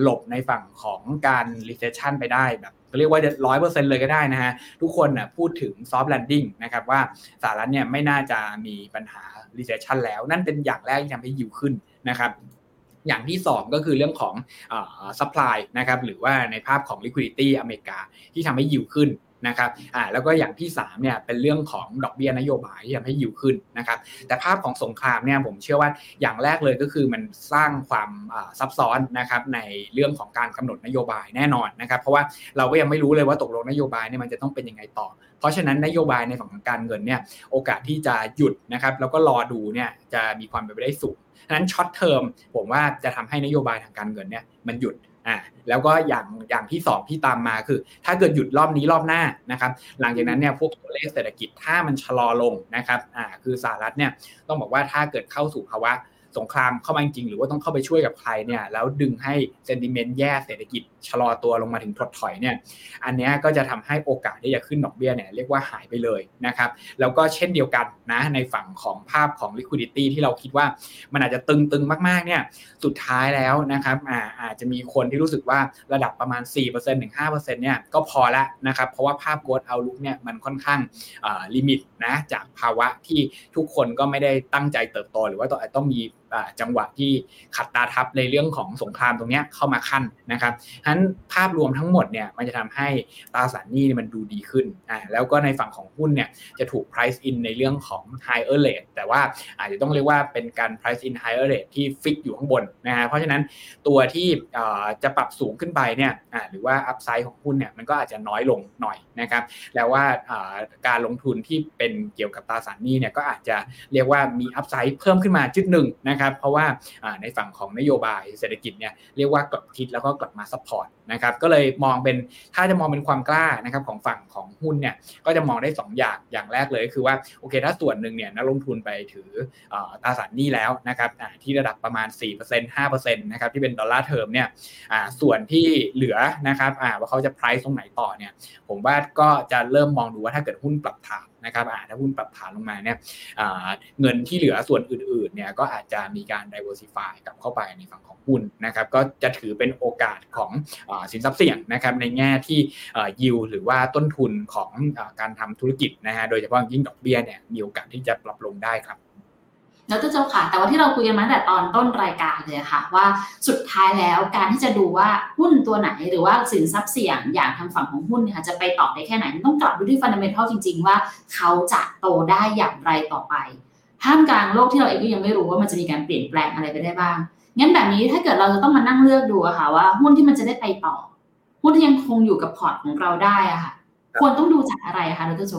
หลบในฝั่งของการ recession ไปได้แบบเรียกว่าร้อยเปอร์เซ็นเลยก็ได้นะฮะ ทุกคนนะพูดถึง soft landing นะครับว่าสหรัฐเนี่ยไม่น่าจะมีปัญหา recession แล้วนั่นเป็นอย่างแรกที่ทำให้ยิวขึ้นนะครับอย่างที่ 2 ก็คือเรื่องของ supply นะครับหรือว่าในภาพของ liquidity อเมริกาที่ทำให้ยิวขึ้น นะครับอ่าแล้วก็อย่างที่3เนี่ยเป็นเรื่องของดอกเบี้ยนโยบายที่ทำให้ยิวขึ้นนะครับแต่ภาพของสงครามเนี่ยผมเชื่อว่าอย่างแรกเลยก็คือมันสร้างความซับซ้อนนะครับในเรื่องของการกำหนดนโยบายแน่นอนนะครับเพราะว่าเราก็ยังไม่รู้เลยว่าตกลงนโยบายเนี่ยมันจะต้องเป็นยังไงต่อ เพราะฉะนั้นนโยบายในฝั่งของการเงินเนี่ยโอกาสที่จะหยุดนะครับแล้วก็รอดูเนี่ยจะมีความเป็นไปได้สูงฉะนั้น short term ผมว่าจะทำให้นโยบายทางการเงินเนี่ยมันหยุด อ่าแล้วก็อย่างอย่างที่สองที่ตามมาคือ ถ้าเกิดหยุดรอบนี้รอบหน้านะครับ หลังจากนั้นเนี่ยพวกตัวเลขเศรษฐกิจถ้ามันชะลอลงนะครับอ่าคือสหรัฐเนี่ยต้องบอกว่าถ้าเกิดเข้าสู่ภาวะ สงครามเข้ามาจริงหรือว่าต้องเข้าไปช่วยกับใครเนี่ยแล้วดึงให้เซนดิเมนต์แย่เศรษฐกิจชะลอตัวลงมาถึงถดถอยเนี่ยอันนี้ก็จะทำให้โอกาสที่จะขึ้นดอกเบี้ยเนี่ยเรียกว่าหายไปเลยนะครับแล้วก็เช่นเดียวกันนะในฝั่งของภาพของ liquidity ที่เราคิดว่ามันอาจจะตึงๆมากๆเนี่ยสุดท้ายแล้วนะครับอาอาจจะมีคนที่รู้สึกว่าระดับประมาณ 4%ถึง5%เนี่ยก็พอละนะครับเพราะว่าภาพ growth outlook เนี่ยมันค่อนข้างลิมิตนะจากภาวะที่ทุกคนก็ไม่ได้ตั้งใจเติบโตหรือว่าต้องมีจังหวะที่ขัดตาทับในเรื่องของสงครามตรงนี้เข้ามาขั้นนะครับฉะนั้นภาพรวมทั้งหมดเนี่ยมันจะทำให้ตราสารหนี้มันดูดีขึ้นอ่าแล้วก็ในฝั่งของหุ้นเนี่ยจะถูก price in ในเรื่องของ higher rate แต่ว่าอาจจะต้องเรียกว่าเป็นการ price in higher rate ที่ฟิกอยู่ข้างบนนะฮะเพราะฉะนั้นตัวที่จะปรับสูงขึ้นไปเนี่ยหรือว่า upside ของหุ้นเนี่ยมันก็อาจจะน้อยลงหน่อยนะครับแล้วว่าการลงทุนที่เป็นเกี่ยวกับตราสารหนี้เนี่ยก็อาจจะเรียกว่ามี upside เพิ่มขึ้นมาจุดหนึ่งนะครับ เพราะว่าในฝั่งของนโยบายเศรษฐกิจเนี่ยเรียกว่ากลับทิศแล้วก็กลับมา support นะครับ ก็เลยมองเป็นถ้าจะมองเป็นความกล้านะครับของฝั่งของหุ้นเนี่ยก็จะมองได้ 2 อย่างอย่างแรกเลยคือว่าโอเคถ้าส่วนหนึ่งเนี่ยนักลงทุนไปถือตราสารหนี้แล้วนะครับที่ระดับประมาณ 4% 5%นะครับที่เป็น dollar term เนี่ยส่วนที่เหลือนะครับว่าเขาจะ price ตรงไหนต่อเนี่ยผมว่าก็จะเริ่มมองดูว่าถ้าเกิดหุ้นปรับฐาน นะครับถ้าหุ้นปรับฐานลงมาเนี่ยเงินที่เหลือส่วนอื่นๆเนี่ยก็อาจจะมีการ diversify กลับเข้าไปในฝั่งของหุ้นนะครับก็จะถือเป็นโอกาสของสินทรัพย์เสี่ยงนะครับในแง่ที่ยิวหรือว่าต้นทุนของการทำธุรกิจนะฮะโดยเฉพาะยิ่งดอกเบี้ยเนี่ยมีโอกาสที่จะปรับลงได้ครับ ดรโจค่ะ แต่ว่าที่เราคุยกันมาแต่ตอนต้นรายการเลยค่ะ ว่าสุดท้ายแล้วการที่จะดูว่าหุ้นตัวไหน หรือว่าสินทรัพย์เสี่ยงอย่างทางฝั่งของหุ้นเนี่ยจะไปต่อได้แค่ไหน ต้องกลับดูที่ฟันเดเมนทัลจริง ๆ ว่าเขาจะโตได้อย่างไรต่อไปท่ามกลางโลกที่เราเองก็ยังไม่รู้ว่ามันจะมีการเปลี่ยนแปลงอะไรไปได้บ้างงั้นแบบนี้ถ้าเกิดเราจะต้องมานั่งเลือกดูอะค่ะ ว่าหุ้นที่มันจะได้ไปต่อ หุ้นที่ยังคงอยู่กับพอร์ตของเราได้อะค่ะ ควรต้องดูจากอะไรคะดรโจ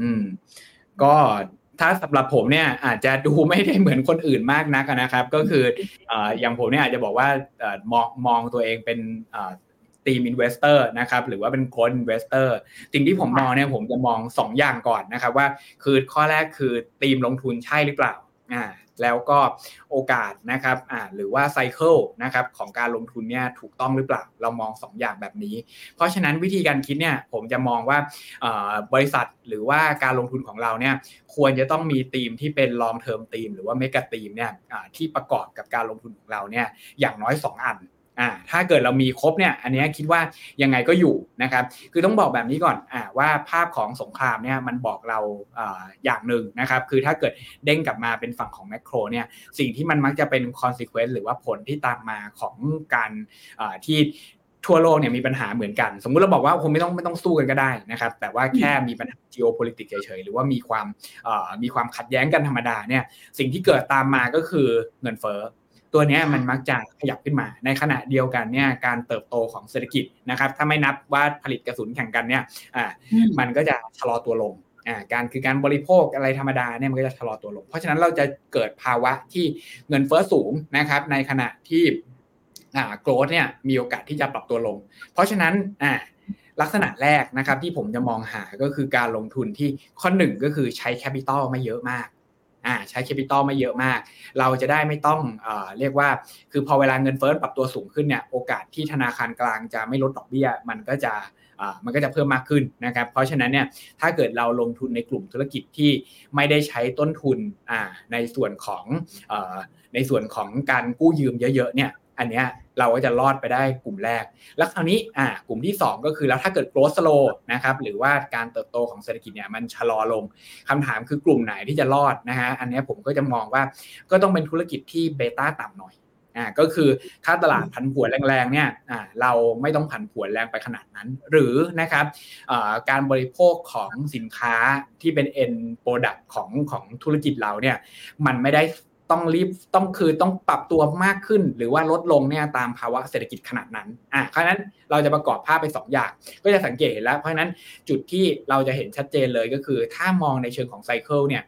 อืม ก็ ถ้าสำหรับผมเนี่ยอาจจะดูไม่ได้เหมือนคนอื่นมากนักนะครับ ก็คืออย่างผมเนี่ยอาจจะบอกว่ามองมองตัวเองเป็น theme investor นะครับหรือว่าเป็น growth investor สิ่งที่ผมมองเนี่ยผมจะมอง 2 อย่างก่อนนะครับว่าคือข้อแรกคือทีมลงทุนใช่หรือเปล่าอ่า แล้วก็โอกาสนะครับอ่าหรือว่า cycle นะครับของการลงทุนเนี่ยถูกต้องหรือเปล่า เรามอง 2 อย่างแบบนี้ เพราะฉะนั้นวิธีการคิดเนี่ยผมจะมองว่าบริษัทหรือว่าการลงทุนของเราเนี่ยควรจะต้องมีธีมที่เป็น long term ธีมหรือว่า mega ธีมเนี่ยที่ประกอบกับการลงทุนของเราเนี่ยอย่างน้อย 2 อัน อ่าถ้าเกิดเรามีครบเนี่ยอันนี้คิดว่ายังไงก็อยู่นะครับคือต้องบอกแบบนี้ก่อนอ่าว่าภาพของสงครามเนี่ยมันบอกเราอ่าอย่างหนึ่งนะครับคือถ้าเกิดเด้งกลับมาเป็นฝั่งของแมกโรเนี่ยสิ่งที่มันมักจะเป็น consequence หรือว่าผลที่ตามมาของการอ่าที่ทั่วโลกเนี่ยมีปัญหาเหมือนกัน สมมุติเราบอกว่าคงไม่ต้องไม่ต้องสู้กันก็ได้นะครับ แต่ว่าแค่มีปัญหา geopolitics เฉยๆ หรือว่ามีความมีความขัดแย้งกันธรรมดาเนี่ยสิ่งที่เกิดตามมาก็คือเงินเฟ้อ ตัวนี้มันมักจะขยับขึ้นมา ในขณะเดียวกันเนี่ยการเติบโตของเศรษฐกิจนะครับ ถ้าไม่นับว่าผลิตกระสุนแข่งกันเนี่ยอ่ามันก็จะชะลอตัวลงอ่าการคือการบริโภคอะไรธรรมดาเนี่ยมันก็จะชะลอตัวลง เพราะฉะนั้นเราจะเกิดภาวะที่เงินเฟ้อสูงนะครับ ในขณะที่อ่า growth เนี่ยมีโอกาสที่จะปรับตัวลง เพราะฉะนั้นอ่าลักษณะแรกนะครับที่ผมจะมองหาก็คือการลงทุนที่ข้อหนึ่งก็คือใช้ capital ไม่เยอะมาก อ่าใช้ capital ไม่เยอะมาก เราจะได้ไม่ต้องเอ่อเรียกว่า คือพอเวลาเงินเฟ้อปรับตัวสูงขึ้นเนี่ยโอกาสที่ธนาคารกลางจะไม่ลดดอกเบี้ย มันก็จะมันก็จะเพิ่มมากขึ้นนะครับ เพราะฉะนั้นเนี่ยถ้าเกิดเราลงทุนในกลุ่มธุรกิจที่ไม่ได้ใช้ต้นทุนในส่วนของในส่วนของการกู้ยืมเยอะๆเนี่ย อันเนี้ยเราก็จะรอดไปได้กลุ่มแรก แล้วคราวนี้อ่ากลุ่มที่ 2 ก็คือแล้วถ้าเกิด growth slow นะครับหรือว่าการเติบโตของเศรษฐกิจเนี่ยมันชะลอลงคำถามคือกลุ่มไหนที่จะรอดนะฮะอันนี้ผมก็จะมองว่าก็ต้องเป็นธุรกิจที่เบต้าต่ำหน่อยอ่าก็คือถ้าตลาดผันผวนแรงๆเนี่ยอ่าเราไม่ต้องผันผวนแรงไปขนาดนั้น หรือนะครับอ่าการบริโภคของสินค้าที่เป็น end product ของของธุรกิจเราเนี่ยมันไม่ได้ ต้องรีบต้องคือต้องปรับตัวมากขึ้น หรือว่าลดลงเนี่ยตามภาวะเศรษฐกิจขนาดนั้นอะเพราะนั้นเราจะประกอบภาพไป 2 อย่าง ก็จะสังเกตเห็นแล้ว เพราะฉะนั้นจุดที่เราจะเห็นชัดเจนเลยก็คือ ถ้ามองในเชิงของ cycle เนี่ย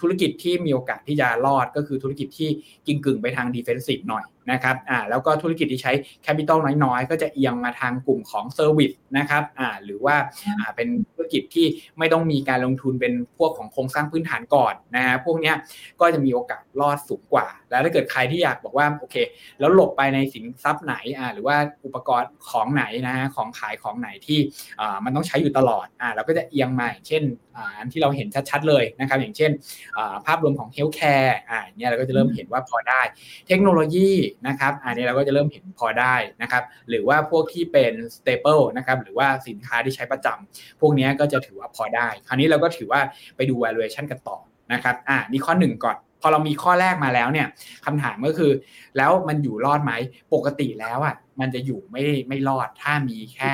ธุรกิจที่มีโอกาสที่จะรอดก็คือธุรกิจที่กิงกึ่งไปทาง defensive หน่อย นะครับอ่าแล้วก็ธุรกิจที่ใช้capital น้อยๆ ก็จะเอียงมาทางกลุ่มของ service นะครับอ่าหรือว่าอ่าเป็นธุรกิจที่ไม่ต้องมีการลงทุนเป็นพวกของโครงสร้างพื้นฐานก่อนนะฮะพวกเนี้ยก็จะมีโอกาสรอดสูงกว่า แล้วถ้าเกิดใครที่อยากบอกว่าโอเค แล้วหลบไปในสินทรัพย์ไหนอ่าหรือว่าอุปกรณ์ของไหนนะฮะของขายของไหนที่อ่ามันต้องใช้อยู่ตลอดอ่าเราก็จะเอียงมาเช่นอ่าที่เราเห็นชัดๆเลยนะครับอย่างเช่นอ่าภาพรวมของ healthcare อ่าเนี่ยเราก็จะเริ่มเห็นว่าพอได้ เทคโนโลยีนะครับ อันนี้เราก็จะเริ่มเห็นพอได้นะครับ หรือว่าพวกที่เป็น staple นะครับหรือว่าสินค้าที่ใช้ประจำพวกนี้ก็จะถือว่าพอได้ คราวนี้เราก็ถือว่าไปดู valuation กันต่อนะครับ อ่านี่ข้อหนึ่งก่อน พอเรามีข้อแรกมาแล้วเนี่ยคำถามก็คือ แล้วมันอยู่รอดไหม ปกติแล้วอะมันจะอยู่ไม่ไม่รอดถ้ามีแค่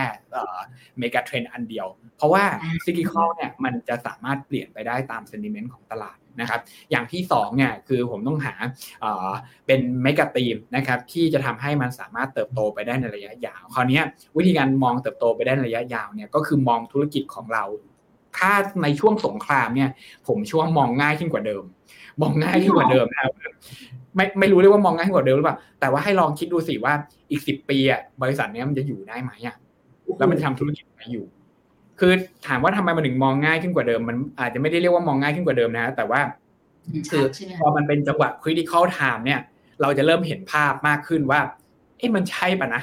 megatrend อันเดียว เพราะว่า cyclical เนี่ยมันจะสามารถเปลี่ยนไปได้ตาม sentiment ของตลาด นะครับอย่างที่2เนี่ยคือผมต้องหาเป็นเมกะตีมนะครับที่จะทำให้มันสามารถเติบโตไปได้ในระยะยาว คราวนี้วิธีการมองเติบโตไปได้ในระยะยาวเนี่ยก็คือมองธุรกิจของเรา ถ้าในช่วงสงครามเนี่ยผมช่วงมองง่ายขึ้นกว่าเดิม มองง่ายขึ้นกว่าเดิมนะครับไม่ไม่รู้เลยว่ามองง่ายขึ้นกว่าเดิมหรือเปล่า แต่ว่าให้ลองคิดดูสิว่าอีกสิบปีอะบริษัทนี้มันจะอยู่ได้ไหมอะแล้วมันทำธุรกิจไหนอยู่ คือถามว่าทำไมมันถึงมองง่ายขึ้นกว่าเดิม มันอาจจะไม่ได้เรียกว่ามองง่ายขึ้นกว่าเดิมนะ แต่ว่าคือพอมันเป็นจังหวะ critical time เนี่ย เราจะเริ่มเห็นภาพมากขึ้นว่า เอ๊ะมันใช่ปะนะ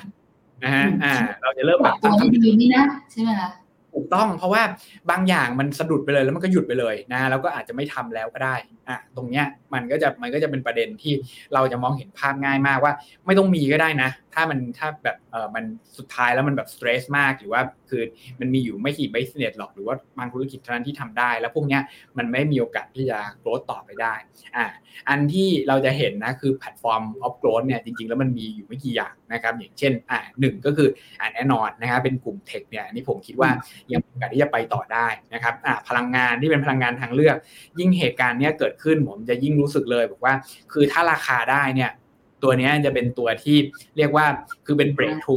นะฮะอ่า เราจะเริ่มแบบตั้งคำถามนี่นะใช่ไหมคะถูกต้องเพราะว่าบางอย่างมันสะดุดไปเลยแล้วมันก็หยุดไปเลยนะแล้วก็อาจจะไม่ทำแล้วก็ได้อะตรงเนี้ยมันก็จะมันก็จะเป็นประเด็นที่เราจะมองเห็นภาพง่ายมากว่า ไม่ต้องมีก็ได้นะถ้ามันถ้าแบบเออมันสุดท้ายแล้วมันแบบ stress มากหรือว่าคือมันมีอยู่ไม่กี่ business หรอกหรือว่าบางธุรกิจเท่านั้นที่ทำได้ แล้วพวกเนี้ยมันไม่มีโอกาสที่จะ grow ต่อไปได้อะอันที่เราจะเห็นนะคือ platform of growth เนี่ยจริงๆ แล้วมันมีอยู่ไม่กี่อย่างนะครับอย่างเช่นอ่าหนึ่งก็คืออ่าแน่นอนนะครับเป็นกลุ่ม tech เนี่ยนี่ผมคิดว่ายังมีโอกาสที่จะไปต่อได้นะครับอ่าพลังงานที่เป็นพลังงานทางเลือก ยิ่งเหตุการณ์เนี้ยเกิดขึ้นผมจะยิ่งรู้สึกเลยบอกว่า คือถ้าราคาได้เนี่ย ตัวนี้จะเป็นตัวที่เรียกว่าคือเป็นเบรกทู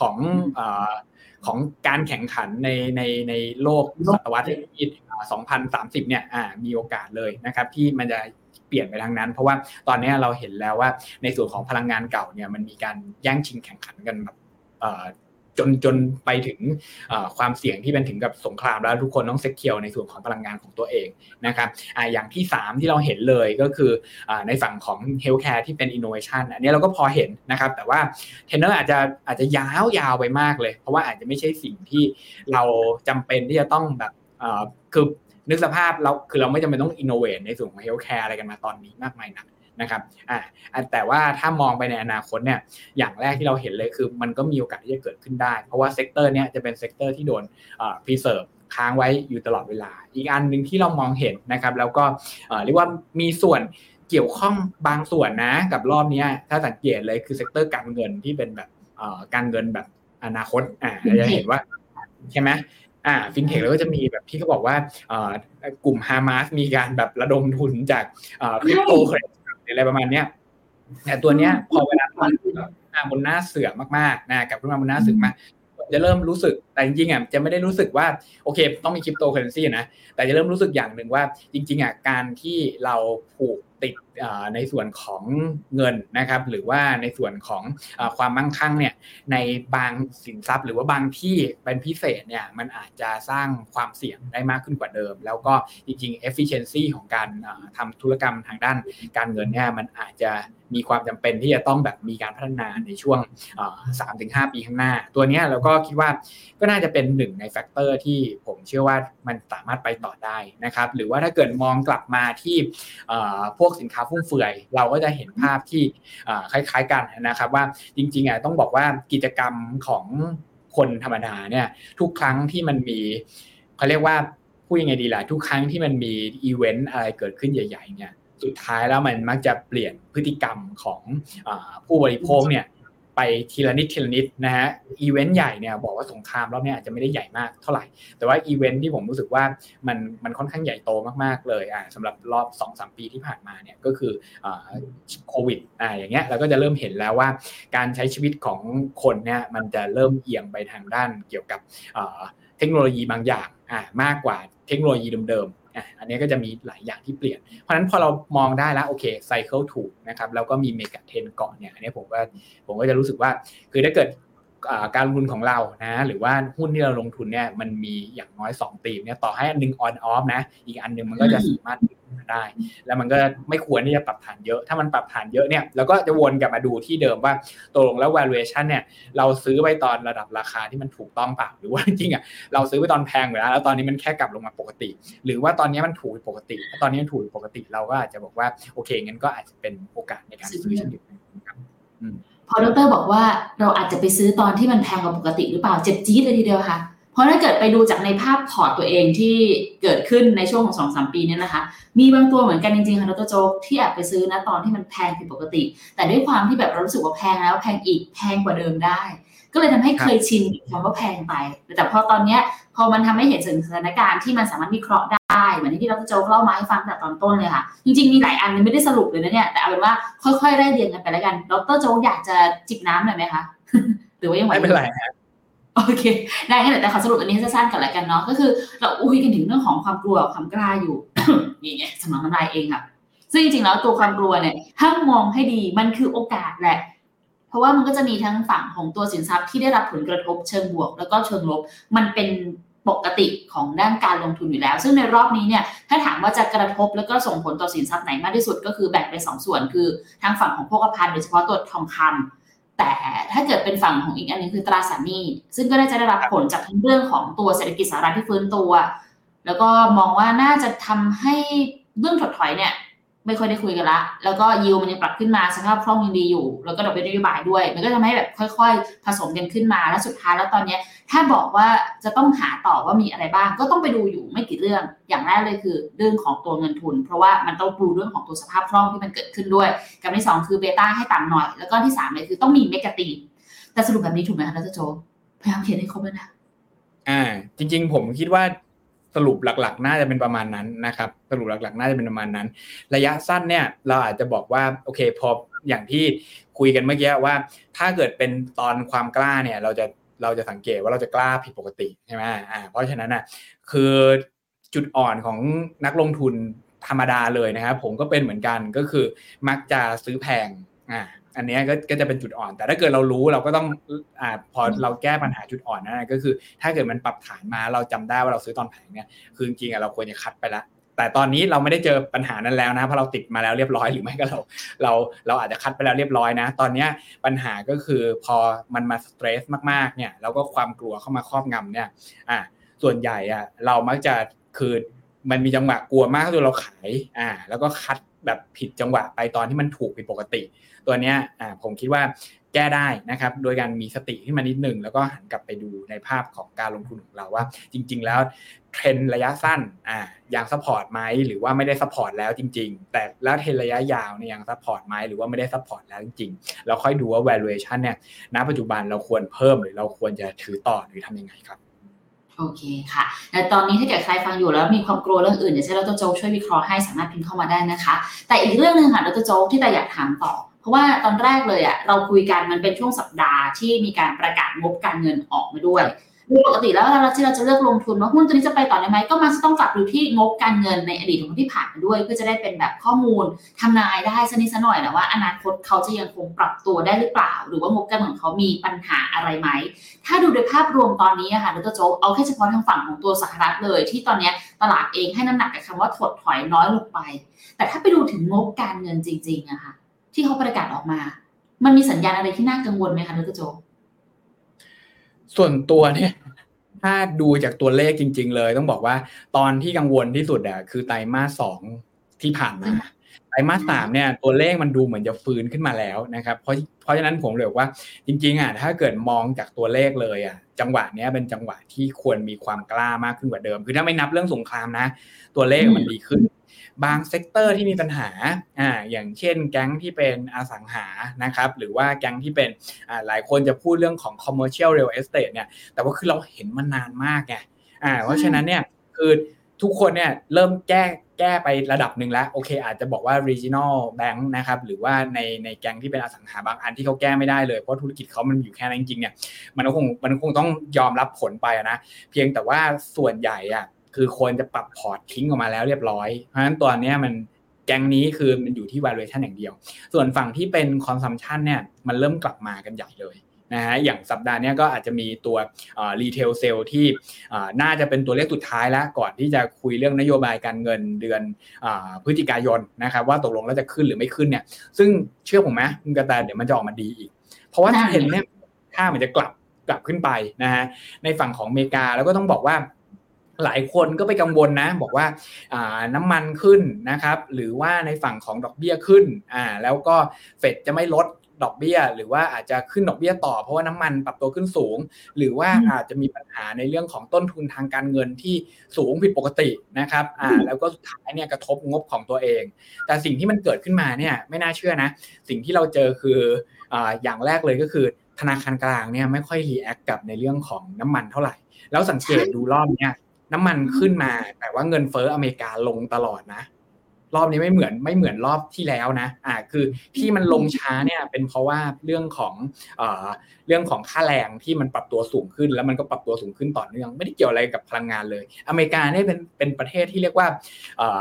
ของของการแข่งขันในในในโลกศตวรรษที่2030 เนี่ยมีโอกาสเลยนะครับ ที่มันจะเปลี่ยนไปทางนั้น เพราะว่าตอนนี้เราเห็นแล้วว่าในส่วนของพลังงานเก่าเนี่ยมันมีการแย่งชิงแข่งขันกันแบบ จนจนไปถึงความเสี่ยงที่เป็นถึงกับสงครามแล้วทุกคนต้องเซ็กเคียวในส่วนของพลังงานของตัวเองนะครับอย่างที่ 3 ที่เราเห็นเลยก็คืออในฝั่งของ healthcare ที่เป็นอินโนเวชันอันนี้เราก็พอเห็นนะครับ แต่ว่าเทรนเนี่ยอาจจะอาจจะยาวยาวไปมากเลย เพราะว่าอาจจะไม่ใช่สิ่งที่เราจำเป็นที่จะต้องแบบคือนึกสภาพเราคือเราไม่จำเป็นต้อง innovate ในส่วนของ healthcare อะไรกันมาตอนนี้มากมายนัก นะครับอ่าแต่ว่าถ้ามองไปในอนาคตเนี่ยอย่างแรกที่เราเห็นเลยคือ มันก็มีโอกาสที่จะเกิดขึ้นได้ เพราะว่า sector เนี้ยจะเป็น sector ที่โดนอ่า preserve ค้างไว้อยู่ตลอดเวลา อีกอันหนึ่งที่เรามองเห็นนะครับแล้วก็เรียกว่ามีส่วนเกี่ยวข้องบางส่วนนะกับรอบนี้ถ้าสังเกตเลยคือ sector การเงินที่เป็นแบบการเงินแบบอนาคตอ่าจะเห็นว่าใช่ไหมอ่าฟินเทคแล้วก็จะมีแบบที่เขาบอกว่ากลุ่มฮามาสมีการแบบระดมทุนจากคริปโตเคอเรน อะไรประมาณเนี้ยแต่ตัวเนี้ยพอเวลามันมาบนหน้าเสือมากๆนะกับขึ้นมาบนหน้าเสือมาจะเริ่มรู้สึกแต่จริงๆอะจะไม่ได้รู้สึกว่าโอเค ต้องมีคริปโตเคอเรนซีนะแต่จะเริ่มรู้สึกอย่างหนึ่งว่าจริง ๆอะการที่เราผูก ติดในส่วนของเงินนะครับ หรือว่าในส่วนของความมั่งคั่งเนี่ยในบางสินทรัพย์ หรือว่าบางที่เป็นพิเศษเนี่ยมันอาจจะสร้างความเสี่ยงได้มากขึ้นกว่าเดิม แล้วก็จริงๆ efficiency ของการทำธุรกรรมทางด้านการเงินเนี่ยมันอาจจะมีความจำเป็นที่จะต้องแบบมีการพัฒนาในช่วงสามถึงห้าปีข้างหน้า ตัวนี้เราก็คิดว่าก็น่าจะเป็นหนึ่งใน factor ที่ผมเชื่อว่ามันสามารถไปต่อได้นะครับ หรือว่าถ้าเกิดมองกลับมาที่พวกสินค้าฟุ่มเฟือย เราก็จะเห็นภาพที่คล้ายๆกันนะครับว่าจริงๆอะต้องบอกว่ากิจกรรมของคนธรรมดาเนี่ยทุกครั้งที่มันมีเขาเรียกว่าพูดยังไงดีล่ะทุกครั้งที่มันมีอีเวนต์อะไรเกิดขึ้นใหญ่ ๆ เนี่ย สุดท้ายแล้วมันมักจะเปลี่ยนพฤติกรรมของอผู้บริโภคเนี่ย ไปทีละนิดทีละนิดนะฮะอีเวนต์ใหญ่เนี่ยบอกว่าสงครามรอบนี้อาจจะไม่ได้ใหญ่มากเท่าไหร่ แต่ว่าอีเวนต์ที่ผมรู้สึกว่ามันมันค่อนข้างใหญ่โตมากๆเลยอ่าสำหรับรอบ2อสปีที่ผ่านมาเนี่ยก็คืออ่าโควิดอ่าอย่างเงี้ยเราก็จะเริ่มเห็นแล้วว่า การใช้ชีวิตของคนเนี่ยมันจะเริ่มเอียงไปทางด้านเกี่ยวกับเทคโนโลยีบางอย่างอ่ามากกว่าเทคโนโลยีเดิม อันนี้ก็จะมีหลายอย่างที่เปลี่ยน เพราะฉะนั้นพอเรามองได้แล้วโอเคไซเคิลถูกนะครับแล้วก็มีเมกะเทนเกาะเนี่ยอันนี้ผมก็ผมก็จะรู้สึกว่าคือถ้าเกิดการลงทุนของเรานะหรือว่าหุ้นที่เราลงทุนเนี่ยมันมีอย่างน้อย2ตีมเนี่ยต่อให้อันนึงออนออฟนะอีกอันนึงมันก็จะสามารถ ได้ แล้วมันก็ไม่ควรที่จะปรับฐานเยอะ ถ้ามันปรับฐานเยอะเนี่ยเราก็จะวนกลับมาดูที่เดิมว่าตกลงแล้ว valuation เนี่ยเราซื้อไปตอนระดับราคาที่มันถูกต้องเปล่าหรือว่าจริงๆอะเราซื้อไปตอนแพงไปแล้วแล้วตอนนี้มันแค่กลับลงมาปกติ หรือว่าตอนนี้มันถูกปกติตอนนี้มันถูกปกติเราก็อาจจะบอกว่าโอเคงั้นก็อาจจะเป็นโอกาสในการซื้อเช่นเดียวกันครับพอดร. บอกว่าเราอาจจะไปซื้อตอนที่มันแพงกว่าปกติหรือเปล่าเจ็บจี๊ดเลยทีเดียวค่ะ เพราะถ้าเกิดไปดูจากในภาพพอร์ตตัวเองที่เกิดขึ้นในช่วงของสองสามปีนี้นะคะ มีบางตัวเหมือนกันจริงๆค่ะดร. โจ๊กที่แอบไปซื้อนะตอนที่มันแพงผิดปกติ แต่ด้วยความที่แบบเรารู้สึกว่าแพงแล้วแพงอีกแพงกว่าเดิมได้ ก็เลยทำให้เคยชินคำว่าแพงไป แต่พอตอนเนี้ยพอมันทำให้เห็นสถานการณ์ที่มันสามารถวิเคราะห์ได้เหมือนที่เรโจ๊กเล่ามาให้ฟังแต่ตอนต้นเลยค่ะ จริงๆมีหลายอันไม่ได้สรุปเลยนะเนี่ยแต่เอาเป็นว่าค่อยๆไล่เรียงกันไปแล้วกันดรโจ๊กอยากจะจิบน้ำหน่อยไหมคะหรือว่ายังไหวไม่เป็นไร โอเค ได้งั้นแต่ขอสรุปอันนี้สั้นๆกันล้วกันเนาะ ก็คือเราอุ้ยกันถึงเรื่องของความกลัวความกล้าอยู่นี่ไงสมองน้ำลายเองค่ะซึ่งจริงๆแล้วตัวความกลัวเนี่ย ถ้ามองให้ดีมันคือโอกาสแหละ เพราะว่ามันก็จะมีทั้งฝั่งของตัวสินทรัพย์ที่ได้รับผลกระทบเชิงบวก แล้วก็เชิงลบ มันเป็นปกติของด้านการลงทุนอยู่แล้ว ซึ่งในรอบนี้เนี่ย ถ้าถามว่าจะกระทบแล้วก็ส่งผลต่อสินทรัพย์ไหนมากที่สุด ก็คือแบ่งเป็นสองส่วน คือทางฝั่งของพวกพันโดยเฉพาะตัวทองคำ แต่ถ้าเกิดเป็นฝั่งของอีกอันนึงคือตราสารหนี้ ซึ่งก็ได้จะได้รับผลจากทั้งเรื่องของตัวเศรษฐกิจสหรัฐที่ฟื้นตัว แล้วก็มองว่าน่าจะทำให้เรื่องถดถอยเนี่ย ไม่ค่อยได้คุยกันละ แล้วก็ยิวมันยังปรับขึ้นมาสภาพคล่องยังดีอยู่ แล้วก็ดอกเบี้ยนโยบายด้วย มันก็ทำให้แบบค่อยๆ ผสมกันขึ้นมา แล้วสุดท้ายแล้วตอนนี้ถ้าบอกว่าจะต้องหาต่อว่ามีอะไรบ้าง ก็ต้องไปดูอยู่ไม่กี่เรื่อง อย่างแรกเลยคือเรื่องของตัวเงินทุน เพราะว่ามันต้องดูเรื่องของตัวสภาพคล่องที่มันเกิดขึ้นด้วย กับที่2คือเบต้าให้ต่ำหน่อย แล้วก็ที่3เลยคือต้องมีเมกะตีแต่สรุปแบบนี้ถูกไหมคะดรโจพยายามเขียนให้ครบเลยนะ อ่า จริง ๆ ผมคิดว่า สรุปหลักๆ น่าจะเป็นประมาณนั้นนะครับ สรุปหลักๆ น่าจะเป็นประมาณนั้น ระยะสั้นเนี่ยเราอาจจะบอกว่าโอเคพออย่างที่คุยกันเมื่อกี้ว่า ถ้าเกิดเป็นตอนความกล้าเนี่ย เราจะเราจะสังเกตว่าเราจะกล้าผิดปกติใช่ไหมอ่าเพราะฉะนั้นอะคือจุดอ่อนของนักลงทุนธรรมดาเลยนะครับผมก็เป็นเหมือนกันก็คือมักจะซื้อแพงอ่า อันนี้ก็ก็จะเป็นจุดอ่อน แต่ถ้าเกิดเรารู้เราก็ต้องอ่าพอเราแก้ปัญหาจุดอ่อนนั่นก็คือ ถ้าเกิดมันปรับฐานมาเราจำได้ว่าเราซื้อตอนแพงเนี่ยคือจริงๆเราควรจะคัดไปแล้วแต่ตอนนี้เราไม่ได้เจอปัญหานั้นแล้วนะเพราะเราติดมาแล้วเรียบร้อยหรือไม่ก็เราเราเราอาจจะคัดไปแล้วเรียบร้อยนะ ตอนนี้ปัญหาก็คือพอมันมาสเตรสมากๆเนี่ยแล้วก็ความกลัวเข้ามาครอบงำเนี่ยอ่าส่วนใหญ่อะเรามักจะคือมันมีจังหวะกลัวมากจนเราขายอ่าแล้วก็ cut แบบผิดจังหวะไปตอนที่มันถูกผิดปกติ ตัวเนี้ยผมคิดว่าแก้ได้นะครับ โดยการมีสติขึ้นมานิดหนึ่งแล้วก็หันกลับไปดูในภาพของการลงทุนของเราว่า จริง ๆ แล้วเทรนระยะสั้นอ่ายัง support ไหมหรือว่าไม่ได้ support แล้วจริง ๆ แต่แล้วเทรนระยะยาวเนี่ยยัง support ไหมหรือว่าไม่ได้ support แล้วจริงๆเราค่อยดูว่า valuation เนี่ยณปัจจุบันเราควรเพิ่มหรือเราควรจะถือต่อหรือทำยังไงครับโอเคค่ะ แต่ตอนนี้ถ้าเกิดใครฟังอยู่แล้วมีความกลัวเรื่องอื่นเดี๋ยวใช้ดรโจ๊กช่วยวิเคราะห์ให้สามารถพิมพ์เข้ามาได้นะคะ แต่อีกเรื่องหนึ่งค่ะดรโจ๊กที่แต่อยากถามต่อ เพราะว่าตอนแรกเลยอะเราคุยกันมันเป็นช่วงสัปดาห์ที่มีการประกาศงบการเงินออกมาด้วยโดยปกติแล้วเวลาที่เราจะเลือกลงทุนว่าหุ้นตัวนี้จะไปต่อได้ไหมก็มันจะต้องกลับดูที่งบการเงินในอดีตของที่ผ่านมาด้วยเพื่อจะได้เป็นแบบข้อมูลทำนายได้สักนิดสักหน่อยนะว่า อนาคตเขาจะยังคงปรับตัวได้หรือเปล่า หรือว่างบการเงินของเขามีปัญหาอะไรไหม ถ้าดูโดยภาพรวมตอนนี้อะค่ะดรโจ๊กเอาแค่เฉพาะทางฝั่งของตัวสหรัฐเลย ที่ตอนนี้ตลาดเองให้น้ำหนักกับคำว่าถดถอยน้อยลงไป แต่ถ้าไปดูถึงงบการเงินจริงๆอะค่ะ ที่เขาประกาศออกมา มันมีสัญญาณอะไรที่น่ากังวลไหมคะดรโจ๊กส่วนตัวเนี่ยถ้าดูจากตัวเลขจริง ๆ เลย ต้องบอกว่าตอนที่กังวลที่สุดอะคือไตรมาสสองที่ผ่านมาไตรมาสสามเนี่ยตัวเลขมันดูเหมือนจะฟื้นขึ้นมาแล้วนะครับเพราะเพราะฉะนั้นผมเลยว่าจริงๆอะถ้าเกิดมองจากตัวเลขเลยอะจังหวะเนี้ยเป็นจังหวะที่ควรมีความกล้ามากขึ้นกว่าเดิม คือถ้าไม่นับเรื่องสงครามนะ ตัวเลขมันดีขึ้น บาง sector ที่มีปัญหาอ่าอย่างเช่นแก๊งที่เป็นอสังหานะครับหรือว่าแก๊งที่เป็นอ่าหลายคนจะพูดเรื่องของ commercial real estate เนี่ยแต่ว่าคือเราเห็นมานานมากไงอ่าเพราะฉะนั้นเนี่ยคือทุกคนเนี่ยเริ่มแก้แก้ไประดับหนึ่งแล้วโอเค อาจจะบอกว่า regional bank นะครับหรือว่าในในแก๊งที่เป็นอสังหาบางอันที่เขาแก้ไม่ได้เลยเพราะธุรกิจเขามันอยู่แค่นั้นจริงๆเนี่ยมันคงมันคงต้องยอมรับผลไปนะเพียงแต่ว่าส่วนใหญ่อะ คือควรจะปรับพอร์ตทิ้งออกมาแล้วเรียบร้อย เพราะฉะนั้นตัวเนี้ยมันแก๊งนี้คือมันอยู่ที่ valuation อย่างเดียว ส่วนฝั่งที่เป็น consumption เนี่ยมันเริ่มกลับมากันใหญ่เลยนะฮะอย่างสัปดาห์นี้ก็อาจจะมีตัว retail sales ที่น่าจะเป็นตัวเลขสุดท้ายแล้ว ก่อนที่จะคุยเรื่องนโยบายการเงินเดือนพฤศจิกายนนะครับว่าตกลงแล้วจะขึ้นหรือไม่ขึ้นเนี่ยซึ่งเชื่อผมไหมกระแตเดี๋ยวมันจะออกมาดีอีก เพราะว่าเห็นเนี่ยค่ามันจะกลับกลับขึ้นไปนะฮะในฝั่งของอเมริกาแล้วก็ต้องบอกว่า หลายคนก็ไปกังวลนะ บอกว่าน้ำมันขึ้นนะครับ หรือว่าในฝั่งของดอกเบี้ยขึ้นอ่าแล้วก็เฟดจะไม่ลดดอกเบี้ย หรือว่าอาจจะขึ้นดอกเบี้ยต่อเพราะว่าน้ำมันปรับตัวขึ้นสูง หรือว่าอาจจะมีปัญหาในเรื่องของต้นทุนทางการเงินที่สูงผิดปกตินะครับอ่าแล้วก็สุดท้ายเนี่ยกระทบงบของตัวเอง แต่สิ่งที่มันเกิดขึ้นมาเนี่ยไม่น่าเชื่อนะ สิ่งที่เราเจอคืออ่าอย่างแรกเลยก็คือธนาคารกลางเนี่ยไม่ค่อยรีแอคกับในเรื่องของน้ำมันเท่าไหร่ แล้วสังเกตดูรอบเนี้ย น้ำมันขึ้นมา แต่ว่าเงินเฟ้ออเมริกาลงตลอดนะ รอบนี้ไม่เหมือนไม่เหมือนรอบที่แล้วนะ อ่าคือที่มันลงช้าเนี่ยเป็นเพราะว่าเรื่องของเอ่อเรื่องของค่าแรงที่มันปรับตัวสูงขึ้น แล้วมันก็ปรับตัวสูงขึ้นต่อเนื่องไม่ได้เกี่ยวอะไรกับพลังงานเลย อเมริกาเนี่ยเป็นเป็นประเทศที่เรียกว่าเอ่อ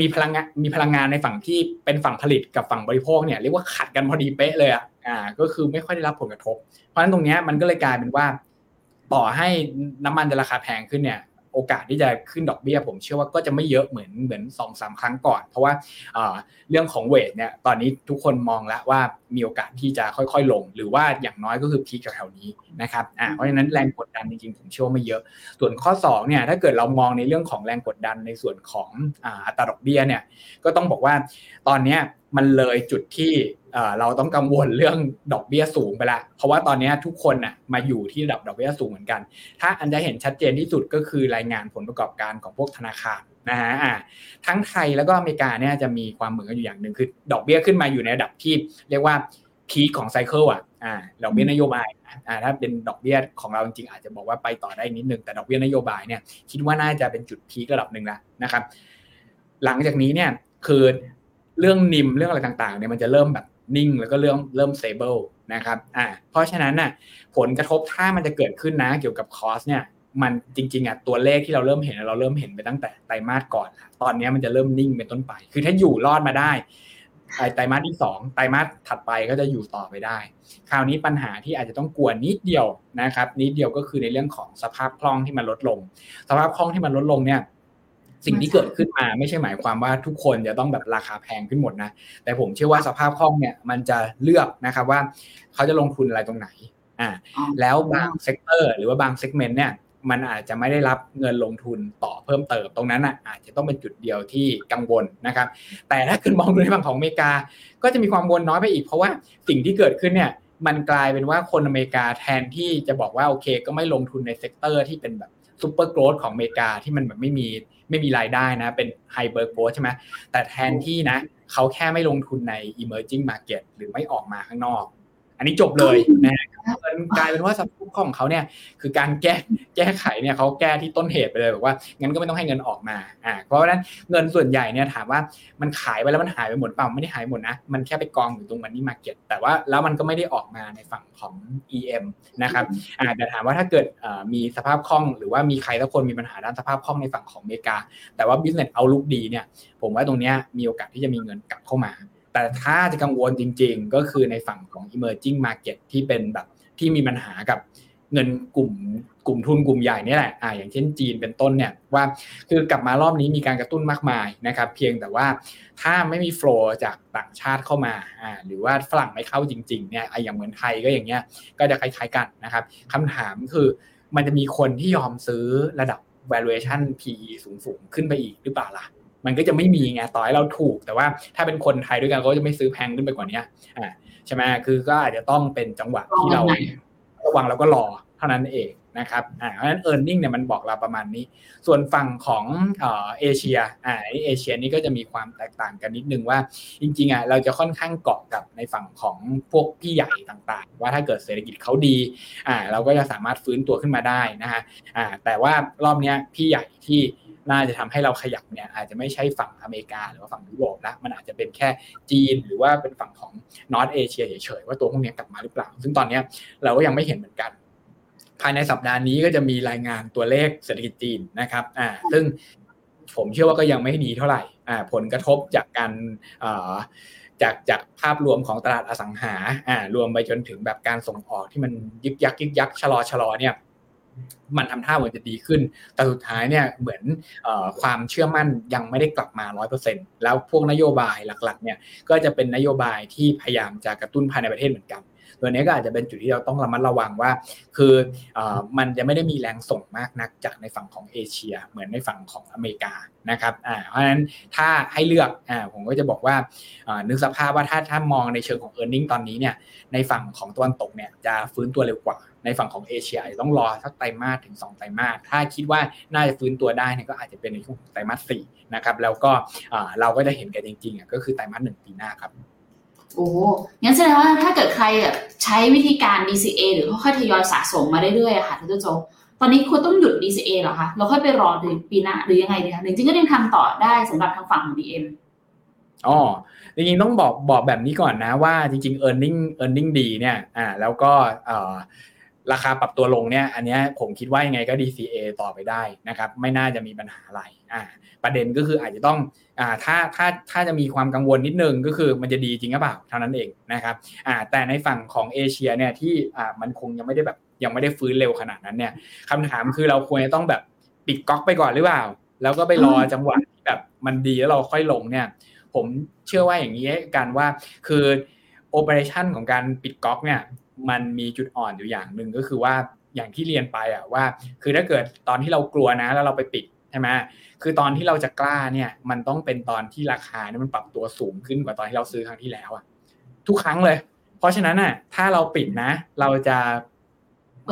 มีพลังงานมีพลังงานในฝั่งที่เป็นฝั่งผลิตกับฝั่งบริโภคเนี่ยเรียกว่าขัดกันพอดีเป๊ะเลยอะอ่าก็คือไม่ค่อยได้รับผลกระทบ เพราะฉะนั้นตรงนี้มันก็เลยกลายเป็นว่า ต่อให้น้ำมันจะราคาแพงขึ้นเนี่ย โอกาสที่จะขึ้นดอกเบี้ย ผมเชื่อว่าก็จะไม่เยอะเหมือนเหมือนสองสาครั้งก่อน เพราะว่าเรื่องของเวทเนี่ยตอนนี้ทุกคนมองแล้วว่ามีโอกาสที่จะค่อยๆลง หรือว่าอย่างน้อยก็คือพีคแถวๆนี้นะครับอ่าเพราะฉะนั้นแรงกดดันจริงๆผมเชื่อว่าไม่เยอะ ส่วนข้อ2เนี่ยถ้าเกิดเรามองในเรื่องของแรงกดดันในส่วนของอัตราดอกเบี้ยเนี่ยก็ต้องบอกว่าตอนนี้มันเลยจุดที่ เราต้องกังวลเรื่องดอกเบี้ยสูงไปละ เพราะว่าตอนนี้ทุกคนน่ะมาอยู่ที่ระดับดอกเบี้ยสูงเหมือนกัน ถ้าอันจะเห็นชัดเจนที่สุดก็คือรายงานผลประกอบการของพวกธนาคารนะฮะทั้งไทยแล้วก็อเมริกาเนี่ยจะมีความเหมือนกันอยู่อย่างหนึ่งคือ ดอกเบี้ยขึ้นมาอยู่ในระดับที่เรียกว่าพีคของไซเคิลอะอ่าดอกเบี้ยนโยบายอ่าถ้าเป็นดอกเบี้ยของเราจริงๆอาจจะบอกว่าไปต่อได้นิดนึงแต่ดอกเบี้ยนโยบายเนี่ยคิดว่าน่าจะเป็นจุด peak ระดับหนึ่งแล้วนะครับ หลังจากนี้เนี่ยคือเรื่อง NIM เรื่องอะไรต่างๆเนี่ยมันจะเริ่มแบบ นิ่งแล้วก็เริ่มเริ่ม stable นะครับอ่าเพราะฉะนั้นน่ะผลกระทบถ้ามันจะเกิดขึ้นนะเกี่ยวกับ cost เนี่ยมันจริงๆอะตัวเลขที่เราเริ่มเห็นเราเริ่มเห็นไปตั้งแต่ไตรมาสก่อน ตอนนี้มันจะเริ่มนิ่งเป็นต้นไป คือถ้าอยู่รอดมาได้ไตรมาสที่สองไตรมาสถัดไปก็จะอยู่ต่อไปได้ คราวนี้ปัญหาที่อาจจะต้องกลัวนิดเดียวนะครับนิดเดียวก็คือในเรื่องของสภาพคล่องที่มันลดลง สภาพคล่องที่มันลดลงเนี่ย สิ่งที่เกิดขึ้นมาไม่ใช่หมายความว่าทุกคนจะต้องแบบราคาแพงขึ้นหมดนะ แต่ผมเชื่อว่าสภาพคล่องเนี่ยมันจะเลือกนะครับว่าเขาจะลงทุนอะไรตรงไหนอ่าแล้วบาง sector หรือว่าบาง segment เนี่ยมันอาจจะไม่ได้รับเงินลงทุนต่อเพิ่มเติมตรงนั้นอะอาจจะต้องเป็นจุดเดียวที่กังวลนะครับ แต่ถ้าคุณมองดูในฝั่งของอเมริกา ก็จะมีความกังวลน้อยไปอีก เพราะว่าสิ่งที่เกิดขึ้นเนี่ยมันกลายเป็นว่าคนอเมริกาแทนที่จะบอกว่าโอเค ก็ไม่ลงทุนใน sector ที่เป็นแบบ super growth ของอเมริกาที่มันแบบไม่มี ไม่มีรายได้นะ เป็น hyper growth ใช่ไหมแต่แทนที่นะเขาแค่ไม่ลงทุนใน emerging market หรือไม่ออกมาข้างนอก อันนี้จบเลยนะกลายเป็นว่าสภาพของเขาเนี่ยคือการแก้แก้ไขเนี่ยเขาแก้ที่ต้นเหตุไปเลยบอกว่างั้นก็ไม่ต้องให้เงินออกมาอ่าเพราะฉะนั้นเงินส่วนใหญ่เนี่ยถามว่ามันขายไปแล้วมันหายไปหมดเปล่าไม่ได้หายหมดนะมันแค่ไปกองอยู่ตรงมันนี่มาเก็ตแต่ว่าแล้วมันก็ไม่ได้ออกมาในฝั่งของ EM นะครับอ่าแต่ถามว่าถ้าเกิดมีสภาพคล่องหรือว่ามีใครสักคนมีปัญหาด้านสภาพคล่องในฝั่งของอเมริกา แต่ว่า business outlook ดีเนี่ยผมว่าตรงนี้มีโอกาสที่จะมีเงินกลับเข้ามา แต่ถ้าจะกังวลจริง ๆ ก็คือในฝั่งของ emerging market ที่เป็นแบบที่มีปัญหากับเงินกลุ่มกลุ่มทุนกลุ่มใหญ่นี่แหละอ่าอย่างเช่นจีนเป็นต้นเนี่ยว่าคือกลับมารอบนี้มีการกระตุ้นมากมายนะครับเพียงแต่ว่าถ้าไม่มีโฟล์จากต่างชาติเข้ามาอ่าหรือว่าฝรั่งไม่เข้าจริงๆเนี่ยไอย่างเหมือนไทยก็อย่างเงี้ยก็จะคล้ายๆกันนะครับคำถามคือมันจะมีคนที่ยอมซื้อระดับ valuation PE สูงๆ ขึ้นไปอีกหรือเปล่าล่ะ มันก็จะไม่มีไงต่อให้เราถูก แต่ว่าถ้าเป็นคนไทยด้วยกันเขาจะไม่ซื้อแพงขึ้นไปกว่านี้อ่าใช่ไหมคือก็อาจจะต้องเป็นจังหวะที่เราระวังแล้วก็รอเท่านั้นเองนะครับอ่าเพราะฉะนั้น e a r n i n g เนี่ยมันบอกเราประมาณนี้ ส่วนฝั่งของเอเชียอ่าเอเชียนี่ก็จะมีความแตกต่างกันนิดนึงว่า จริงๆอะเราจะค่อนข้างเกาะกับในฝั่งของพวกพี่ใหญ่ต่างๆ ว่าถ้าเกิดเศรษฐกิจเขาดีอ่าเราก็จะสามารถฟื้นตัวขึ้นมาได้นะฮะอ่าแต่ว่ารอบนี้พี่ใหญ่ที่ น่าจะทำให้เราขยับเนี่ยอาจจะไม่ใช่ฝั่งอเมริกาหรือว่าฝั่งยุโรปละมันอาจจะเป็นแค่จีนหรือว่าเป็นฝั่งของนอตเอเชียเฉยๆว่าตัวพวกนี้กลับมาหรือเปล่า ซึ่งตอนนี้เราก็ยังไม่เห็นเหมือนกัน ภายในสัปดาห์นี้ก็จะมีรายงานตัวเลขเศรษฐกิจจีนนะครับอ่าซึ่งผมเชื่อว่าก็ยังไม่ดีเท่าไหร่อ่าผลกระทบจากการอ่าจากจากภาพรวมของตลาดอสังหาอ่ารวมไปจนถึงแบบการส่งออกที่มันยึกยักยึกยักชะลอชะลอเนี่ย มันทำท่าเหมือนจะดีขึ้น แต่สุดท้ายเนี่ยเหมือนอความเชื่อมั่นยังไม่ได้กลับมา 100%แล้วพวกนโยบายหลักๆเนี่ยก็จะเป็นนโยบายที่พยายามจะกระตุ้นภายในประเทศเหมือนกันตัวนี้ก็อาจจะเป็นจุดที่เราต้องระมัดระวังว่า คืออมันจะไม่ได้มีแรงส่งมากนักจากในฝั่งของเอเชีย เหมือนในฝั่งของอเมริกานะครับเพราะฉะนั้นถ้าให้เลือกอผมก็จะบอกว่านึกสภาพว่าถ้าถ้ามองในเชิงของ e a r n i n g ตอนนี้เนี่ยในฝั่งของตะวันตกเนี่ยจะฟื้นตัวเร็วกว่า ในฝั่งของเอเชียต้องรอสักไตรมาสถึง 2 ไตรมาสถ้าคิดว่าน่าจะฟื้นตัวได้เนี่ยก็อาจจะเป็นในช่วงไตรมาสสี่นะครับแล้วก็เราก็จะเห็นกันจริงๆก็คือไตรมาสหนึ่งปีหน้าครับโอ้งั้นแสดงว่าถ้าเกิดใครใช้วิธีการ DCA หรือค่อยๆทยอยสะสมมาเรื่อยๆค่ะทุกโจตอนนี้คุณต้องหยุด DCA เหรอคะเราค่อยไปรอถึงปีหน้าหรือยังไงดีคะจริงๆก็ยังทำต่อได้สำหรับทางฝั่งของ DM อ๋อจริงๆต้องบอกบอกแบบนี้ก่อนนะว่าจริงๆ e a r n i n g e a r n i n g ดีเนี่ยอ่าแล้วก็ ราคาปรับตัวลงเนี่ยอันนี้ผมคิดว่ายังไงก็ DCA ต่อไปได้นะครับไม่น่าจะมีปัญหาอะไรอ่าประเด็นก็คืออาจจะต้องอ่าถ้าถ้าถ้าจะมีความกังวลนิดนึงก็คือมันจะดีจริงหรือเปล่าเท่านั้นเองนะครับอ่าแต่ในฝั่งของเอเชียเนี่ยที่อ่ามันคงยังไม่ได้แบบยังไม่ได้ฟื้นเร็วขนาดนั้นเนี่ยคำถามคือเราควรจะต้องแบบปิดก๊อกไปก่อนหรือเปล่า แล้วก็ไปรอจังหวะที่แบบมันดีแล้วเราค่อยลงเนี่ยผมเชื่อว่าอย่างนี้กันว่าคือโอเปอเรชันของการปิดก๊อกเนี่ย มันมีจุดอ่อนอยู่อย่างหนึ่งก็คือว่าอย่างที่เรียนไปอะว่า คือถ้าเกิดตอนที่เรากลัวนะ แล้วเราไปปิดใช่ไหมคือตอนที่เราจะกล้าเนี่ย มันต้องเป็นตอนที่ราคาเนี่ยมันปรับตัวสูงขึ้นกว่าตอนที่เราซื้อครั้งที่แล้วอะทุกครั้งเลย เพราะฉะนั้นอะถ้าเราปิดนะ เราจะ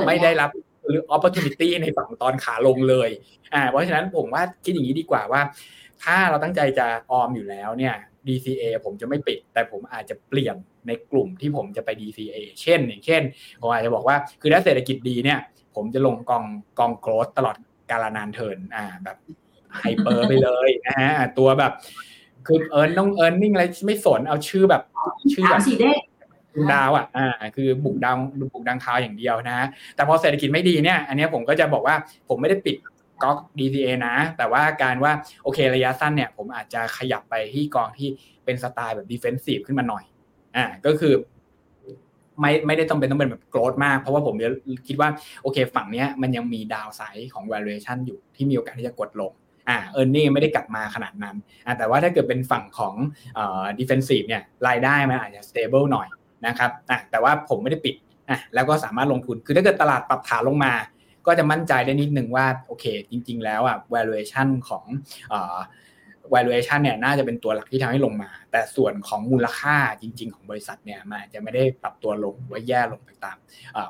ไม่ได้รับหรือ opportunity ในฝั่งตอนขาลงเลย อ่า เพราะฉะนั้นผมว่าคิดอย่างนี้ดีกว่าว่า ถ้าเราตั้งใจจะออมอยู่แล้วเนี่ย DCA ผมจะไม่ปิด แต่ผมอาจจะเปลี่ยนในกลุ่มที่ผมจะไป DCA เช่นอย่างเช่นผมอาจจะบอกว่าคือถ้าเศรษฐกิจดีเนี่ย ผมจะลงกองกอง growth ตลอดกาลนานเทอญอ่าแบบ hyper ไปเลยนะฮะตัวแบบคือ earning earning อะไรไม่สนเอาชื่อแบบชื่อแบบสีเด้ดาวอะอ่าคือบุกดาวบุกดาวอังคารอย่างเดียวนะฮะแต่พอเศรษฐกิจไม่ดีเนี่ย อันนี้ผมก็จะบอกว่าผมไม่ได้ปิด ก๊อก DCA นะ แต่ว่าการว่าโอเคระยะสั้นเนี่ยผมอาจจะขยับไปที่กองที่เป็นสไตล์แบบ defensive ขึ้นมาหน่อยอ่าก็คือไม่ไม่ได้ต้องเป็นต้องเป็นแบบโกรดมาก เพราะว่าผมคิดว่าโอเคฝั่งเนี้ยมันยังมีดาวไซด์ของ valuation อยู่ที่มีโอกาสที่จะกดลงอ่าเออร์เน็ไม่ได้กลับมาขนาดนั้นอ่าแต่ว่าถ้าเกิดเป็นฝั่งของเอ่อ defensive เนี่ยรายได้มันอาจจะ stable หน่อยนะครับอ่าแต่ว่าผมไม่ได้ปิดอะแล้วก็สามารถลงทุนคือถ้าเกิดตลาดปรับฐานลงมา ก็จะมั่นใจได้นิดนึงว่าโอเค จริง ๆ แล้วอะ valuation ของอ่อ valuation เนี่ยน่าจะเป็นตัวหลักที่ทำให้ลงมา แต่ส่วนของมูลค่าจริง ๆ ของบริษัทเนี่ยมันจะไม่ได้ปรับตัวลงว่าแย่ลงไปตาม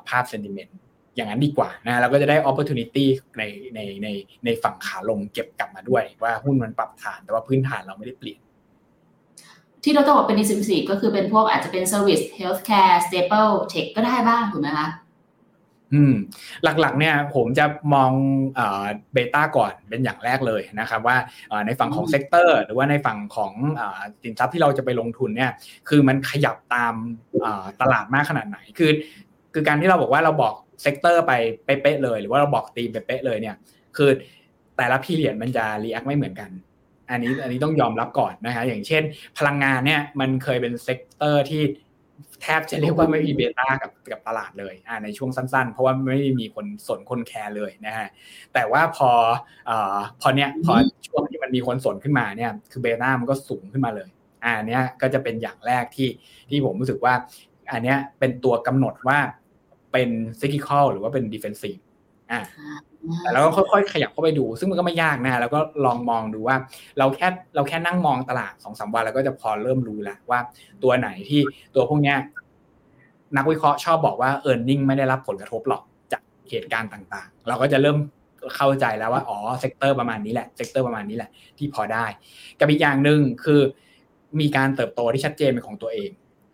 ภาพ sentiment อย่างนั้นดีกว่านะแล้วก็จะได้ opportunity ในในในในฝั่งขาลงเก็บกลับมาด้วย ว่าหุ้นมันปรับฐานแต่ว่าพื้นฐานเราไม่ได้เปลี่ยน ที่เราจะบอกเป็น defensive ก็คือเป็นพวกอาจจะเป็น service healthcare staple tech ก็ได้บ้างถูกไหมคะ อืมหลักๆเนี่ยผมจะมอง beta ก่อนเป็นอย่างแรกเลยนะครับว่าในฝั่งของ sector หรือว่าในฝั่งของสินทรัพย์ที่เราจะไปลงทุนเนี่ยคือมันขยับตามตลาดมากขนาดไหนคือคือการที่เราบอกว่าเราบอก sector ไปเป๊ะเลย หรือว่าเราบอกตีมไปเป๊ะเลยเนี่ยคือแต่ละ period มันจะ react ไม่เหมือนกัน อันนี้อันนี้ต้องยอมรับก่อนนะฮะอย่างเช่น พลังงานเนี่ยมันเคยเป็น sector ที่ แทบจะเรียกว่าไม่มี beta กับกับตลาดเลยอ่าในช่วงสั้นๆ เพราะว่าไม่มีคนสนคนแคร์เลยนะฮะแต่ว่าพออ่าพอเนี้ยพอช่วงที่มันมีคนสนขึ้นมาเนี่ยคือ beta มันก็สูงขึ้นมาเลยอ่าเนี้ยก็จะเป็นอย่างแรกที่ที่ผมรู้สึกว่า อันเนี้ยเป็นตัวกำหนดว่าเป็น cyclical หรือว่าเป็น defensiveอ่า แต่เราก็ค่อยๆขยับเข้าไปดู ซึ่งมันก็ไม่ยากนะแล้วก็ลองมองดูว่า เราแค่เราแค่นั่งมองตลาดสองสามวันเราก็จะพอเริ่มรู้แล้วว่า ตัวไหนที่ตัวพวกเนี้ยนักวิเคราะห์ชอบบอกว่า e a r n i n g ไม่ได้รับผลกระทบหรอกจากเหตุการณ์ต่างๆ เราก็จะเริ่มเข้าใจแล้วว่าอ๋อ sector ประมาณนี้แหละ sector ประมาณนี้แหละที่พอได้ กับอีกอย่างหนึ่งคือมีการเติบโตที่ชัดเจนเป็นของตัวเอง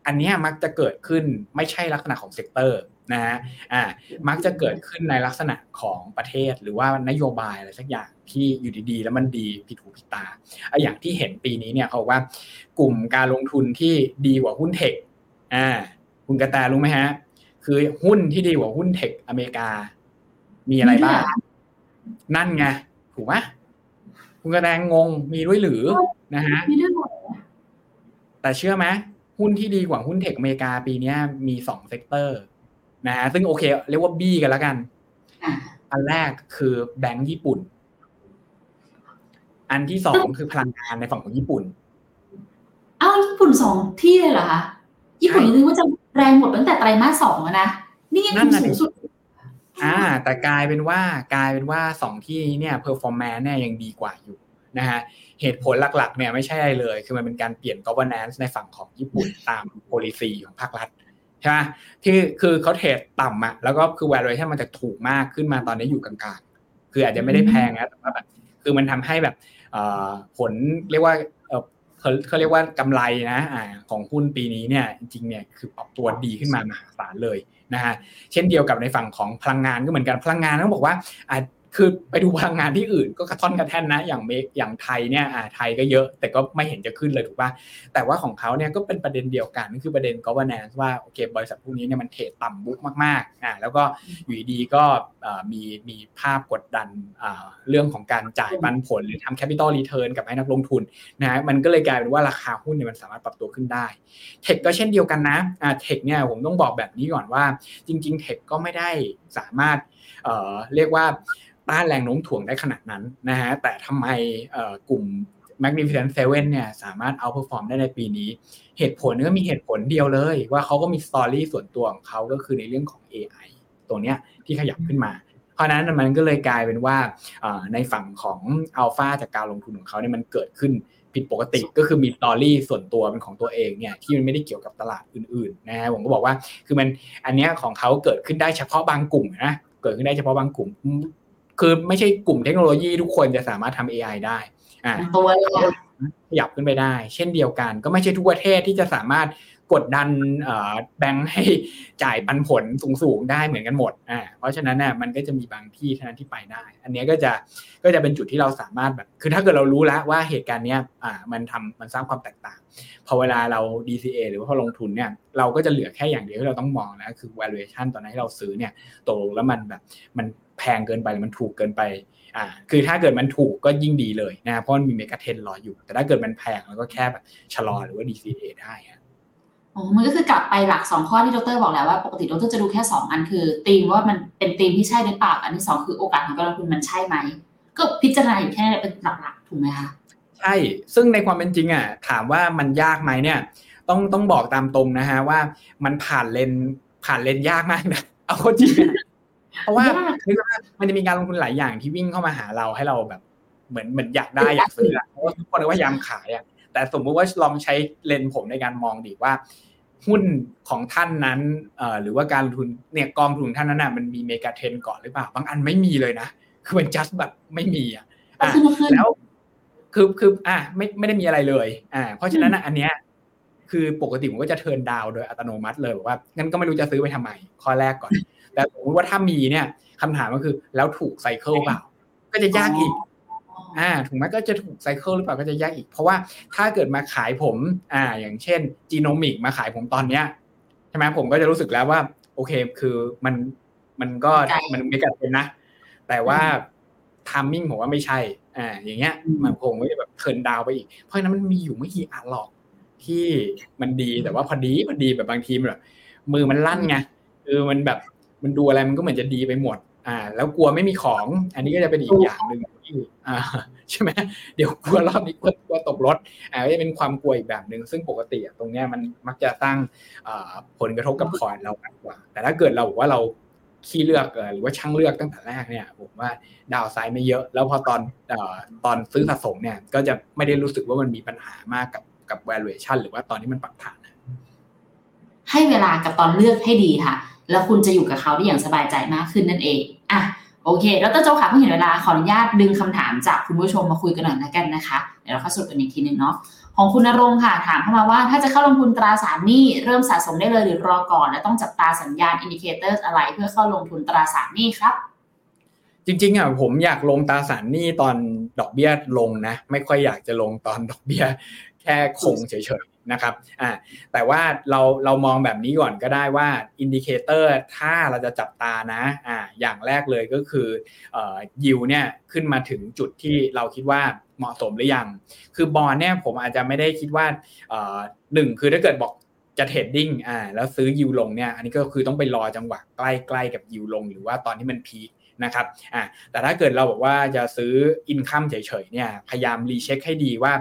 อันนี้มักจะเกิดขึ้นไม่ใช่ลักษณะของ sector นะฮะอ่ามักจะเกิดขึ้นในลักษณะของประเทศหรือว่านโยบายอะไรสักอย่างที่อยู่ดีๆ แล้วมันดีผิดหูผิดตาไอ้อย่างที่เห็นปีนี้เนี่ยเขาบอกว่ากลุ่มการลงทุนที่ดีกว่าหุ้น tech อ่าคุณกระแตรู้ไหมฮะ คือหุ้นที่ดีกว่าหุ้น tech อเมริกา มีอะไรบ้าง นั่นไงถูกไหมคุณกระแตงงมีด้วยหรือนะฮะมีด้วยหรอแต่เชื่อไหมหุ้นที่ดีกว่าหุ้น tech อเมริกาปีนี้มีสอง sector นะฮะซึ่งโอเค เรียกว่าบี้กันแล้วกันอันแรกคือแบงก์ญี่ปุ่น อันที่สองคือพลังงานในฝั่งของญี่ปุ่นอ้าวญี่ปุ่นสองที่เลยเหรอคะญี่ปุ่นนึกว่าจะแรงหมดตั้งแต่ไตรมาสสองแล้วนะนี่ยังนั่นน่ะสูดิงสุดอ่า แต่กลายเป็นว่ากลายเป็นว่าสองที่เนี่ย performance เนี่ยยังดีกว่าอยู่นะฮะเหตุผลหลักๆเนี่ยไม่ใช่อะไรเลย คือมันเป็นการเปลี่ยน governance ในฝั่งของญี่ปุ่นตาม policy ของภาครัฐ ใช่ไหมที่คือเขาเทรดต่ำอะแล้วก็คือ valuation มันจะถูกมากขึ้นมาตอนนี้อยู่กลางๆ คืออาจจะไม่ได้แพงนะแต่ว่าแบบคือมันทำให้แบบผลเรียกว่าเขาเขาเรียกว่ากำไรนะอ่าของหุ้นปีนี้เนี่ยจริงๆเนี่ยคือปรับตัวดีขึ้นมามหาศาลเลยนะฮะเช่นเดียวกับในฝั่งของพลังงานก็เหมือนกันพลังงานต้องบอกว่าอ่า คือไปดูพลังงานที่อื่นก็กระท่อนกระแท่นนะ อย่างเมกอย่างไทยเนี่ยอ่าไทยก็เยอะ แต่ก็ไม่เห็นจะขึ้นเลยถูกป่ะแต่ว่าของเขาเนี่ยก็เป็นประเด็นเดียวกันนั่นคือประเด็น governance ว่าโอเคบริษัทพวกนี้เนี่ยมันเทรดต่ำบุ๊กมากๆอ่าแล้วก็อยู่ดีก็มีมีภาพกดดันเรื่องของการจ่ายปันผลหรือทำ capital return กับให้นักลงทุนนะฮะมันก็เลยกลายเป็นว่าราคาหุ้นเนี่ยมันสามารถปรับตัวขึ้นได้เทคก็เช่นเดียวกันนะอ่าเทคเนี่ยผมต้องบอกแบบนี้ก่อนว่า จริงๆ tech ก็ไม่ได้สามารถเอ่อเรียกว่า ต้านแรงโน้มถ่วงได้ขนาดนั้นนะฮะแต่ทำไมกลุ่ม Magnificent Seven เนี่ยสามารถ outperform ได้ในปีนี้ เหตุผลก็มีเหตุผลเดียวเลย ว่าเขาก็มี story ส่วนตัวของเขาก็คือในเรื่องของ AI ตัวเนี้ยที่ขยับขึ้นมา เพราะนั้นมันก็เลยกลายเป็นว่าในฝั่งของอัลฟาจากการลงทุนของเขาเนี่ยมันเกิดขึ้นผิดปกติก็คือมี story ส่วนตัวเป็นของตัวเองเนี่ยที่มันไม่ได้เกี่ยวกับตลาดอื่นๆนะฮะผมก็บอกว่าคือมันอันเนี้ยของเขาเกิดขึ้นได้เฉพาะบางกลุ่มนะเกิดขึ้นได้เฉพาะบางกลุ่ม คือไม่ใช่กลุ่มเทคโนโลยีทุกคนจะสามารถทำ AI ได้อ่าตัวเลยขยับขึ้นไปได้ เช่นเดียวกัน ก็ไม่ใช่ทุกประเทศที่จะสามารถ กดดันแบงค์ให้จ่ายปันผลสูงๆได้เหมือนกันหมดอ่าเพราะฉะนั้นน่ะมันก็จะมีบางที่เท่านั้นที่ไปได้ อันนี้ก็จะก็จะเป็นจุดที่เราสามารถแบบ คือถ้าเกิดเรารู้แล้วว่าเหตุการณ์เนี้ยอ่ามันทำมันสร้างความแตกต่าง พอเวลาเรา DCA หรือว่าพอลงทุนเนี่ยเราก็จะเหลือแค่อย่างเดียวที่เราต้องมองนะคือ valuation ตอนนั้นที่เราซื้อเนี่ยตกลงแล้วมันแบบมันแพงเกินไปหรือมันถูกเกินไปอ่าคือถ้าเกิดมันถูกก็ยิ่งดีเลยนะเพราะมันมีเมกะเทนรออยู่ แต่ถ้าเกิดมันแพงแล้วก็แค่แบบชะลอหรือว่า DCA ได้ อ๋อมันก็คือกลับไปหลักสองข้อที่ดรบอกแล้วว่าปกติดรจะดูแค่สองอันคือตีมว่ามันเป็นตีมที่ใช่หรือเปล่าอันที่สองคือโอกาสของการลงทุนมันใช่ไหม ก็พิจารณาอยู่แค่เป็นหลักๆถูกไหมคะใช่ ซึ่งในความเป็นจริงอะถามว่ามันยากไหมเนี่ย ต้องต้องบอกตามตรงนะฮะว่ามันผ่านเลนผ่านเลนยากมากนะเอาจริงเพราะว่ามันจะมีการลงทุนหลายอย่างที่วิ่งเข้ามาหาเราให้เราแบบ เหมือนเหมือนอยากได้อยากซื้อเพราะว่าทุกคนพยายามขายอะแต่สมมุติว่าลองใช้เลนผมในการมองดีว่า หุ้นของท่านนั้นหรือว่าการลงทุนเนี่ยกองทุนท่านนั้นน่ะมันมีเมกะเทนก่อนหรือเปล่าบางอันไม่มีเลยนะคือมันจัสแบบไม่มีอะแล้วคือคืออะไม่ไม่ได้มีอะไรเลย อ่า เพราะฉะนั้นอันเนี้ยคือปกติผมก็จะ turn down โดยอัตโนมัติเลยว่างั้นก็ไม่รู้จะซื้อไปทำไมข้อแรกก่อน แต่สมมติว่าถ้ามีเนี่ยคำถามก็คือแล้วถูก cycle เปล่า ก็จะยากอีก อ่าถูกไหมก็จะถูก cycle หรือเปล่าก็จะยากอีก เพราะว่าถ้าเกิดมาขายผมอ่าอย่างเช่น genomic มาขายผมตอนเนี้ยใช่ไหมผมก็จะรู้สึกแล้วว่า โอเคคือมันมันก็มันไม่กัดเป็นนะ แต่ว่าทามมิ่งผมว่าไม่ใช่ อ่า อย่างเงี้ย มันคงไม่แบบเทินดาวไปอีก เพราะนั้นมันมีอยู่ไม่กี่อันหรอกที่มันดีแต่ว่าพอดีพอดีแบบบางทีแบบมือมันลั่นไงคือมันแบบมันดูอะไรมันก็เหมือนจะดีไปหมด อ่า แล้วกลัวไม่มีของ อันนี้ก็จะเป็นอีกอย่างหนึ่ง ที่อ่าใช่ไหมเดี๋ยวกลัวรอบนี้กลัวกลัวตกรถอ่าจะเป็นความกลัวอีกแบบหนึ่งซึ่งปกติตรงเนี้ยมันมักจะสร้งผลกระทบกับพอร์ตเรามากกว่า แต่ถ้าเกิดเราบอกว่าเราขี้เลือกหรือว่าช่างเลือกตั้งแต่แรกเนี่ยผมว่าดาวไซด์ไม่เยอะ แล้วพอตอนตอนซื้อสะสมเนี่ยก็จะไม่ได้รู้สึกว่ามันมีปัญหามากกับกับ valuation หรือว่าตอนที่มันปรับฐาน ให้เวลากับตอนเลือกให้ดีค่ะ แล้วคุณจะอยู่กับเขาได้อย่างสบายใจมากขึ้นนั่นเองอะ โอเคดรโจค่ะเพิ่งเห็นเวลาขออนุญาตดึงคำถามจากคุณผู้ชมมาคุยกันหน่อยนะกันนะคะ เดี๋ยวเราเข้าสรุปกันอีกทีนึงเนาะของคุณนรงค์ค่ะถามเข้ามาว่าถ้าจะเข้าลงทุนตราสารหนี้เริ่มสะสมได้เลยหรือรอก่อน และต้องจับตาสัญญาณ indicator อะไร เพื่อเข้าลงทุนตราสารหนี้ครับ จริงๆอะผมอยากลงตราสารหนี้ตอนดอกเบี้ยลงนะ ไม่ค่อยอยากจะลงตอนดอกเบี้ย แค่คงเฉย นะครับอ่าแต่ว่าเราเรามองแบบนี้ก่อนก็ได้ว่า indicator ถ้าเราจะจับตานะอ่าอย่างแรกเลยก็คือเอ่อยิวเนี่ยขึ้นมาถึงจุดที่เราคิดว่าเหมาะสมหรือยัง คือบอลเนี่ยผมอาจจะไม่ได้คิดว่าเอ่อหนึ่งคือถ้าเกิดบอกจะ trading อ่าแล้วซื้อยิวลงเนี่ยอันนี้ก็คือต้องไปรอจังหวะใกล้ๆกับยิวลง หรือว่าตอนที่มัน peak นะครับอ่าแต่ถ้าเกิดเราบอกว่าจะซื้อ income เฉยๆเนี่ยพยายาม recheck ให้ดีว่า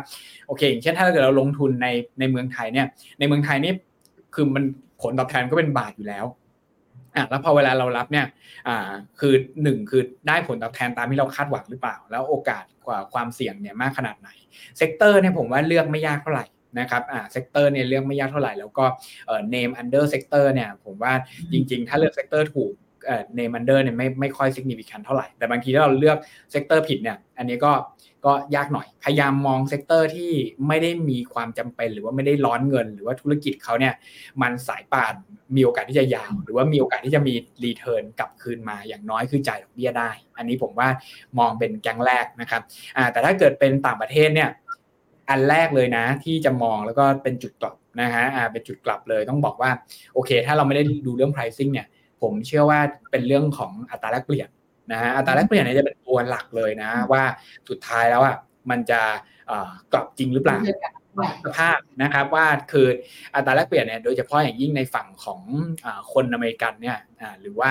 โอเคอย่างเช่นถ้าเกิดเราลงทุนในในเมืองไทยเนี่ยในเมืองไทยนี่คือมันผลตอบแทนก็เป็นบาทอยู่แล้วอะแล้วพอเวลาเรารับเนี่ยอ่าคือหนึ่งคือได้ผลตอบแทนตามที่เราคาดหวังหรือเปล่า แล้วโอกาสกว่าความเสี่ยงเนี่ยมากขนาดไหน sector เนี่ยผมว่าเลือกไม่ยากเท่าไหร่นะครับอ่า sector เนี่ยเลือกไม่ยากเท่าไหร่ แล้วก็เอ่อ name under sector เนี่ยผมว่าจริง ๆ ถ้าเลือก sector ถูก name under เนี่ยไม่ไม่ค่อย significant เท่าไหร่ แต่บางทีถ้าเราเลือก sector ผิดเนี่ยอันนี้ก็ก็ยากหน่อย พยายามมอง sector ที่ไม่ได้มีความจำเป็น หรือว่าไม่ได้ร้อนเงิน หรือว่าธุรกิจเขาเนี่ยมันสายป่านมีโอกาสที่จะยาว หรือว่ามีโอกาสที่จะมีรีเทิร์นกลับคืนมาอย่างน้อยคือจ่ายดอกเบี้ยได้ อันนี้ผมว่ามองเป็นแกงแรกนะครับอ่าแต่ถ้าเกิดเป็นต่างประเทศเนี่ยอันแรกเลยนะที่จะมองแล้วก็เป็นจุดกลับนะฮะอ่าเป็นจุดกลับเลยต้องบอกว่าโอเค ถ้าเราไม่ได้ดูเรื่อง pricing เนี่ย ผมเชื่อว่าเป็นเรื่องของอัตราแลกเปลี่ยนนะฮะอัตราแลกเปลี่ยนเนี่ยจะเป็นตัวหลักเลยนะ ว่าสุดท้ายแล้วอะมันจะกลับจริงหรือเปล่า สภาพนะครับว่าคืออัตราแลกเปลี่ยนเนี่ยโดยเฉพาะอย่างยิ่งในฝั่งของอคนอเมริกันเนี่ยหรือว่า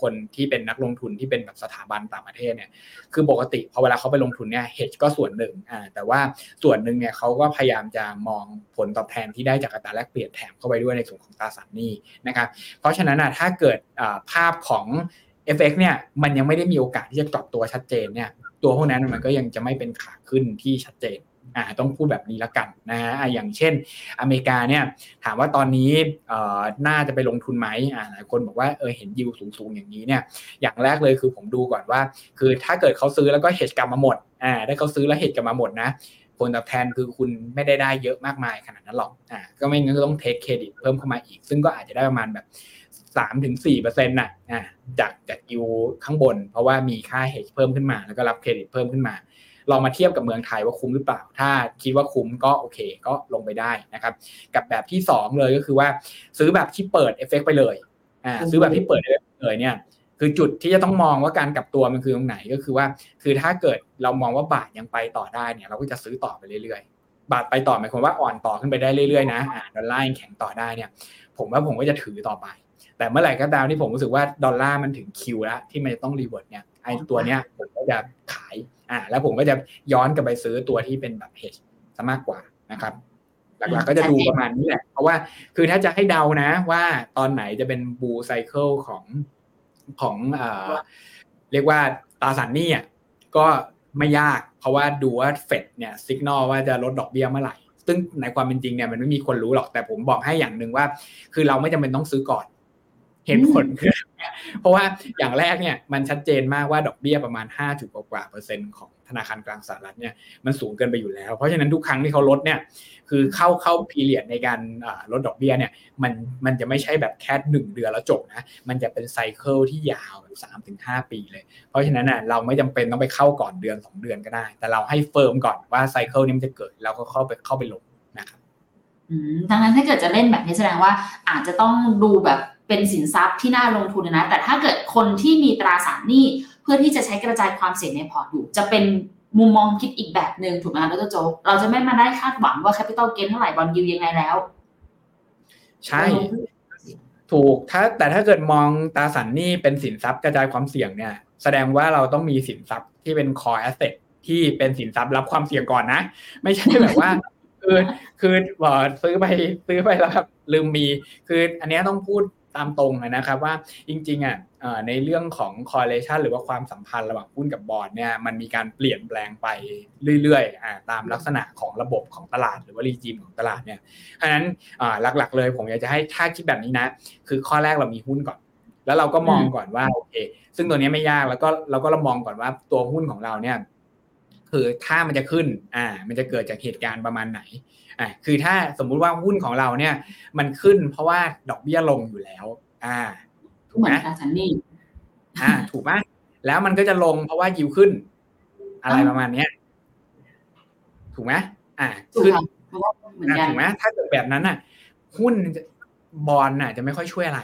คนที่เป็นนักลงทุนที่เป็นแบบสถาบันต่างประเทศเนี่ยคือปกติพอเวลาเขาไปลงทุนเนี่ยเฮดก็ส่วนหนึ่งแต่ว่าส่วนหนึ่งเนี่ยเขาก็พยายามจะมองผลตอบแทนที่ได้จากอัตราแลกเปลี่ยนแถมเข้าไปด้วยในส่วนของตราสารหนี้นะครับเพราะฉะนั้นถ้าเกิดภาพของ FX เนี่ยมันยังไม่ได้มีโอกาสที่จะกลับตัวชัดเจนเนี่ยตัวพวกนั้นมันก็ยังจะไม่เป็นขาขึ้นที่ชัดเจน อ่าต้องพูดแบบนี้ละกันนะฮะอย่างเช่น อเมริกาเนี่ยถามว่าตอนนี้เอ่อน่าจะไปลงทุนไหมอ่าหลายคนบอกว่าเออเห็นยิวสูงๆอย่างนี้เนี่ยอย่างแรกเลยคือผมดูก่อนว่า คือถ้าเกิดเขาซื้อแล้วก็เฮดกลับมาหมดอ่าได้เขาซื้อแล้วเฮดกลับมาหมดนะผลตอบแทนคือคุณไม่ได้ได้เยอะมากมายขนาดนั้นหรอกอ่าก็ไม่งั้นก็ต้องเทคเครดิตเพิ่มเข้ามาอีก ซึ่งก็อาจจะได้ประมาณแบบสามถึงสี่เปอร์เซ็นต์น่ะอ่าจากจากยิวข้างบน เพราะว่ามีค่าเฮ g เพิ่มขึ้นมา แล้วก็รับเครดิตเพิ่มขึ้นมา ลองมาเทียบกับเมืองไทยว่าคุ้มหรือเปล่า ถ้าคิดว่าคุ้มก็โอเคก็ลงไปได้นะครับกับแบบที่สองเลยก็คือว่าซื้อแบบที่เปิด FX ไปเลยอ่าซื้อแบบที่เปิด FX เลยเนี่ยคือจุดที่จะต้องมองว่าการกลับตัวมันคือตรงไหนก็คือว่า คือถ้าเกิดเรามองว่าบาทยังไปต่อได้เนี่ยเราก็จะซื้อต่อไปเรื่อยๆ บาทไปต่อหมายความว่าอ่อนต่อขึ้นไปได้เรื่อยๆนะอ่าดอลลาร์ยังแข็งต่อได้เนี่ย ผมว่าผมก็จะถือต่อไป แต่เมื่อไหร่ก็ตามที่ผมรู้สึกว่าดอลลาร์มันถึงคิวแล้วที่มันจะต้อง revert เนี่ยไอ้ตัวเนี้ยผมก็จะขาย อ่าแล้วผมก็จะย้อนกลับไปซื้อตัวที่เป็นแบบเฮชซะมากกว่านะครับหลักๆก็จะดูประมาณนี้แหละ เพราะว่าคือถ้าจะให้เดานะว่าตอนไหนจะเป็น bull cycle ของของเอ่อเรียกว่าตราสารหนี้อะก็ไม่ยาก เพราะว่าดูว่าเฟดเนี่ยสัญญาณว่าจะลดดอกเบี้ยเมื่อไหร่ ซึ่งในความเป็นจริงเนี่ยมันไม่มีคนรู้หรอกแต่ผมบอกให้อย่างหนึ่งว่า คือเราไม่จำเป็นต้องซื้อก่อน เหตุผลคือเพราะว่าอย่างแรกเนี่ยมันชัดเจนมากว่าดอกเบี้ยประมาณ5จุดกว่าเปอร์เซ็นต์ของธนาคารกลางสหรัฐเนี่ยมันสูงเกินไปอยู่แล้ว เพราะฉะนั้นทุกครั้งที่เขาลดเนี่ยคือเข้าเข้า period ในการลดดอกเบี้ยเนี่ยมันมันจะไม่ใช่แบบแค่หนึ่งเดือนแล้วจบนะมันจะเป็น cycle ที่ยาวแบบสามถึงห้าปีเลย เพราะฉะนั้นน่ะเราไม่จำเป็นต้องไปเข้าก่อนเดือนสองเดือนก็ได้ แต่เราให้ firm ก่อนว่า cycle นี้มันจะเกิดเราก็เข้าไปเข้าไปลงนะครับดังนั้นถ้าเกิดจะเล่นแบบนี้แสดงว่าอาจจะต้องดูแบบ เป็นสินทรัพย์ที่น่าลงทุนนะ แต่ถ้าเกิดคนที่มีตราสารหนี้เพื่อที่จะใช้กระจายความเสี่ยงในพอร์ตอยู่จะเป็นมุมมองคิดอีกแบบหนึ่งถูกไหมคะดรโจเราจะไม่มาได้คาดหวังว่า capital gain เท่าไหร่ bond yield ยังไงแล้ว ใช่ ถูกถ้าแต่ถ้าเกิดมองตราสารหนี้เป็นสินทรัพย์กระจายความเสี่ยงเนี่ย แสดงว่าเราต้องมีสินทรัพย์ที่เป็น core asset ที่เป็นสินทรัพย์รับความเสี่ยงก่อนนะ ไม่ใช่แบบว่า คือคือบอกซื้อไปซื้อไปแล้วครับลืมมี คืออันนี้ต้องพูด ตามตรงนะครับว่าจริงๆอะในเรื่องของ correlation หรือว่าความสัมพันธ์ระหว่างหุ้นกับบอลเนี่ยมันมีการเปลี่ยนแปลงไปเรื่อยๆตามลักษณะของระบบของตลาดหรือว่ารีจิมของตลาดเนี่ยเพราะฉะนั้นหลักๆเลยผมอยากจะให้ถ้าคิดแบบนี้นะ คือข้อแรกเรามีหุ้นก่อน แล้วเราก็มองก่อนว่าโอเคซึ่งตัวนี้ไม่ยากแล้วก็เราก็เรามองก่อนว่าตัวหุ้นของเราเนี่ยคือถ้ามันจะขึ้นอ่ามันจะเกิดจากเหตุการณ์ประมาณไหน อ่าคือถ้าสมมุติว่าหุ้นของเราเนี่ย มันขึ้นเพราะว่าดอกเบี้ยลงอยู่แล้ว อ่าถูกไหมตราสารหนี้อ่า ถูกไหมแล้วมันก็จะลงเพราะว่ายิวขึ้น อะไรประมาณเนี้ยถูกไหมอ่าขึ้นถูกไหมถ้าเกิดแบบนั้นอะ หุ้นบอลน่ะ จะไม่ค่อยช่วยอะไร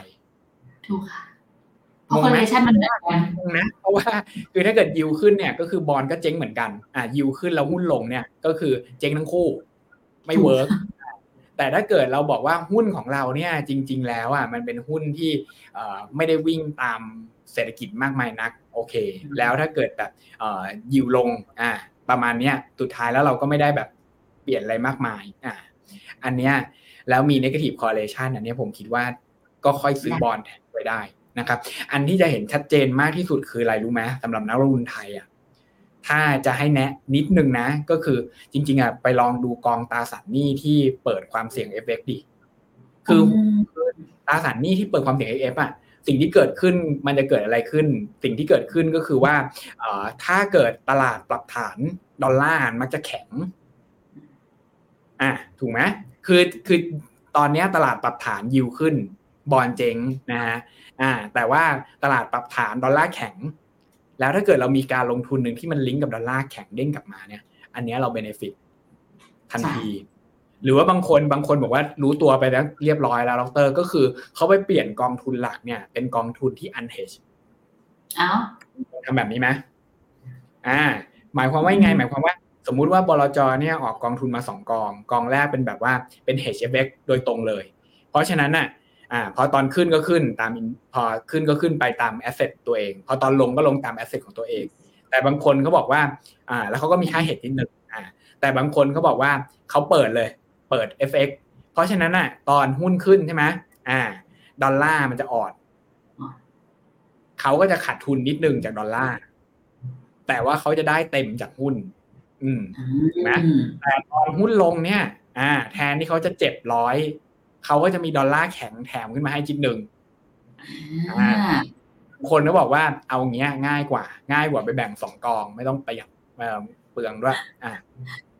ถูกค่ะเพราะ correlation มันเหมือนกันนะ เพราะว่าคือถ้าเกิดยิวขึ้นเนี่ย ก็คือบอลก็เจ๊งเหมือนกัน อ่ายิวขึ้นแล้วหุ้นลงเนี่ย ก็คือเจ๊งทั้งคู่ ไม่ work แต่ถ้าเกิดเราบอกว่าหุ้นของเราเนี่ยจริง ๆ แล้วอะมันเป็นหุ้นที่ไม่ได้วิ่งตามเศรษฐกิจมากมายนักโอเค แล้วถ้าเกิดแบบยิวลงอ่าประมาณเนี้ยสุดท้ายแล้วเราก็ไม่ได้แบบเปลี่ยนอะไรมากมายอ่าอันเนี้ยแล้วมี negative correlation อันนี้ผมคิดว่าก็ค่อยซื้อบอนด์แทนไปได้นะครับ อันที่จะเห็นชัดเจนมากที่สุดคืออะไรรู้ไหมสำหรับนักลงทุนไทยอะ ถ้าจะให้แนะนิดนึงนะ ก็คือจริงๆอะไปลองดูกองตราสารหนี้ที่เปิดความเสี่ยง FX ดิคือตราสารหนี้ที่เปิดความเสี่ยง FX อะสิ่งที่เกิดขึ้นมันจะเกิดอะไรขึ้น สิ่งที่เกิดขึ้นก็คือว่าถ้าเกิดตลาดปรับฐานดอลลาร์มักจะแข็ง อะถูกไหมคือคือตอนนี้ตลาดปรับฐาน yield ขึ้นบอนด์เจ๊งนะฮะอ่า แต่ว่าตลาดปรับฐานดอลลาร์แข็ง แล้วถ้าเกิดเรามีการลงทุนหนึ่งที่มันลิงก์กับดอลลาร์แข็งเด้งกลับมาเนี่ย อันนี้เรา benefit ทันที หรือว่าบางคนบางคนบอกว่ารู้ตัวไปแล้วเรียบร้อยแล้วดร.ก็คือเขาไปเปลี่ยนกองทุนหลักเนี่ย เป็นกองทุนที่อันเฮชอ้าวทำแบบนี้ไหมอ่า หมายความว่าไง หมายความว่า สมมุติว่าบลจ.เนี่ยออกกองทุนมาสองกอง กองแรกเป็นแบบว่าเป็น hedge FX โดยตรงเลย เพราะฉะนั้นน่ะ อ่าพอตอนขึ้นก็ขึ้นตามพอขึ้นก็ขึ้นไปตาม asset ตัวเอง พอตอนลงก็ลงตาม asset ของตัวเอง แต่บางคนเขาบอกว่าอ่าแล้วเขาก็มีค่า hedge นิดหนึ่งอ่าแต่บางคนเขาบอกว่าเขาเปิดเลยเปิด FX เพราะฉะนั้นอะตอนหุ้นขึ้นใช่ไหมอ่า ดอลลาร์มันจะอ่อนเขาก็จะขาดทุนนิดนึงจากดอลลาร์แต่ว่าเขาจะได้เต็มจากหุ้น อืมนะแต่ตอนหุ้นลงเนี่ย อ่า แทนที่เขาจะเจ็บร้อย เขาก็จะมีดอลลาร์แข็งแถมขึ้นมาให้จิดหนึ่งคนก็บอกว่าเอาเงี้ยง่ายกว่า ง่ายกว่าไปแบ่งสองกอง ไม่ต้องประหยัดเปลืองด้วย อ่า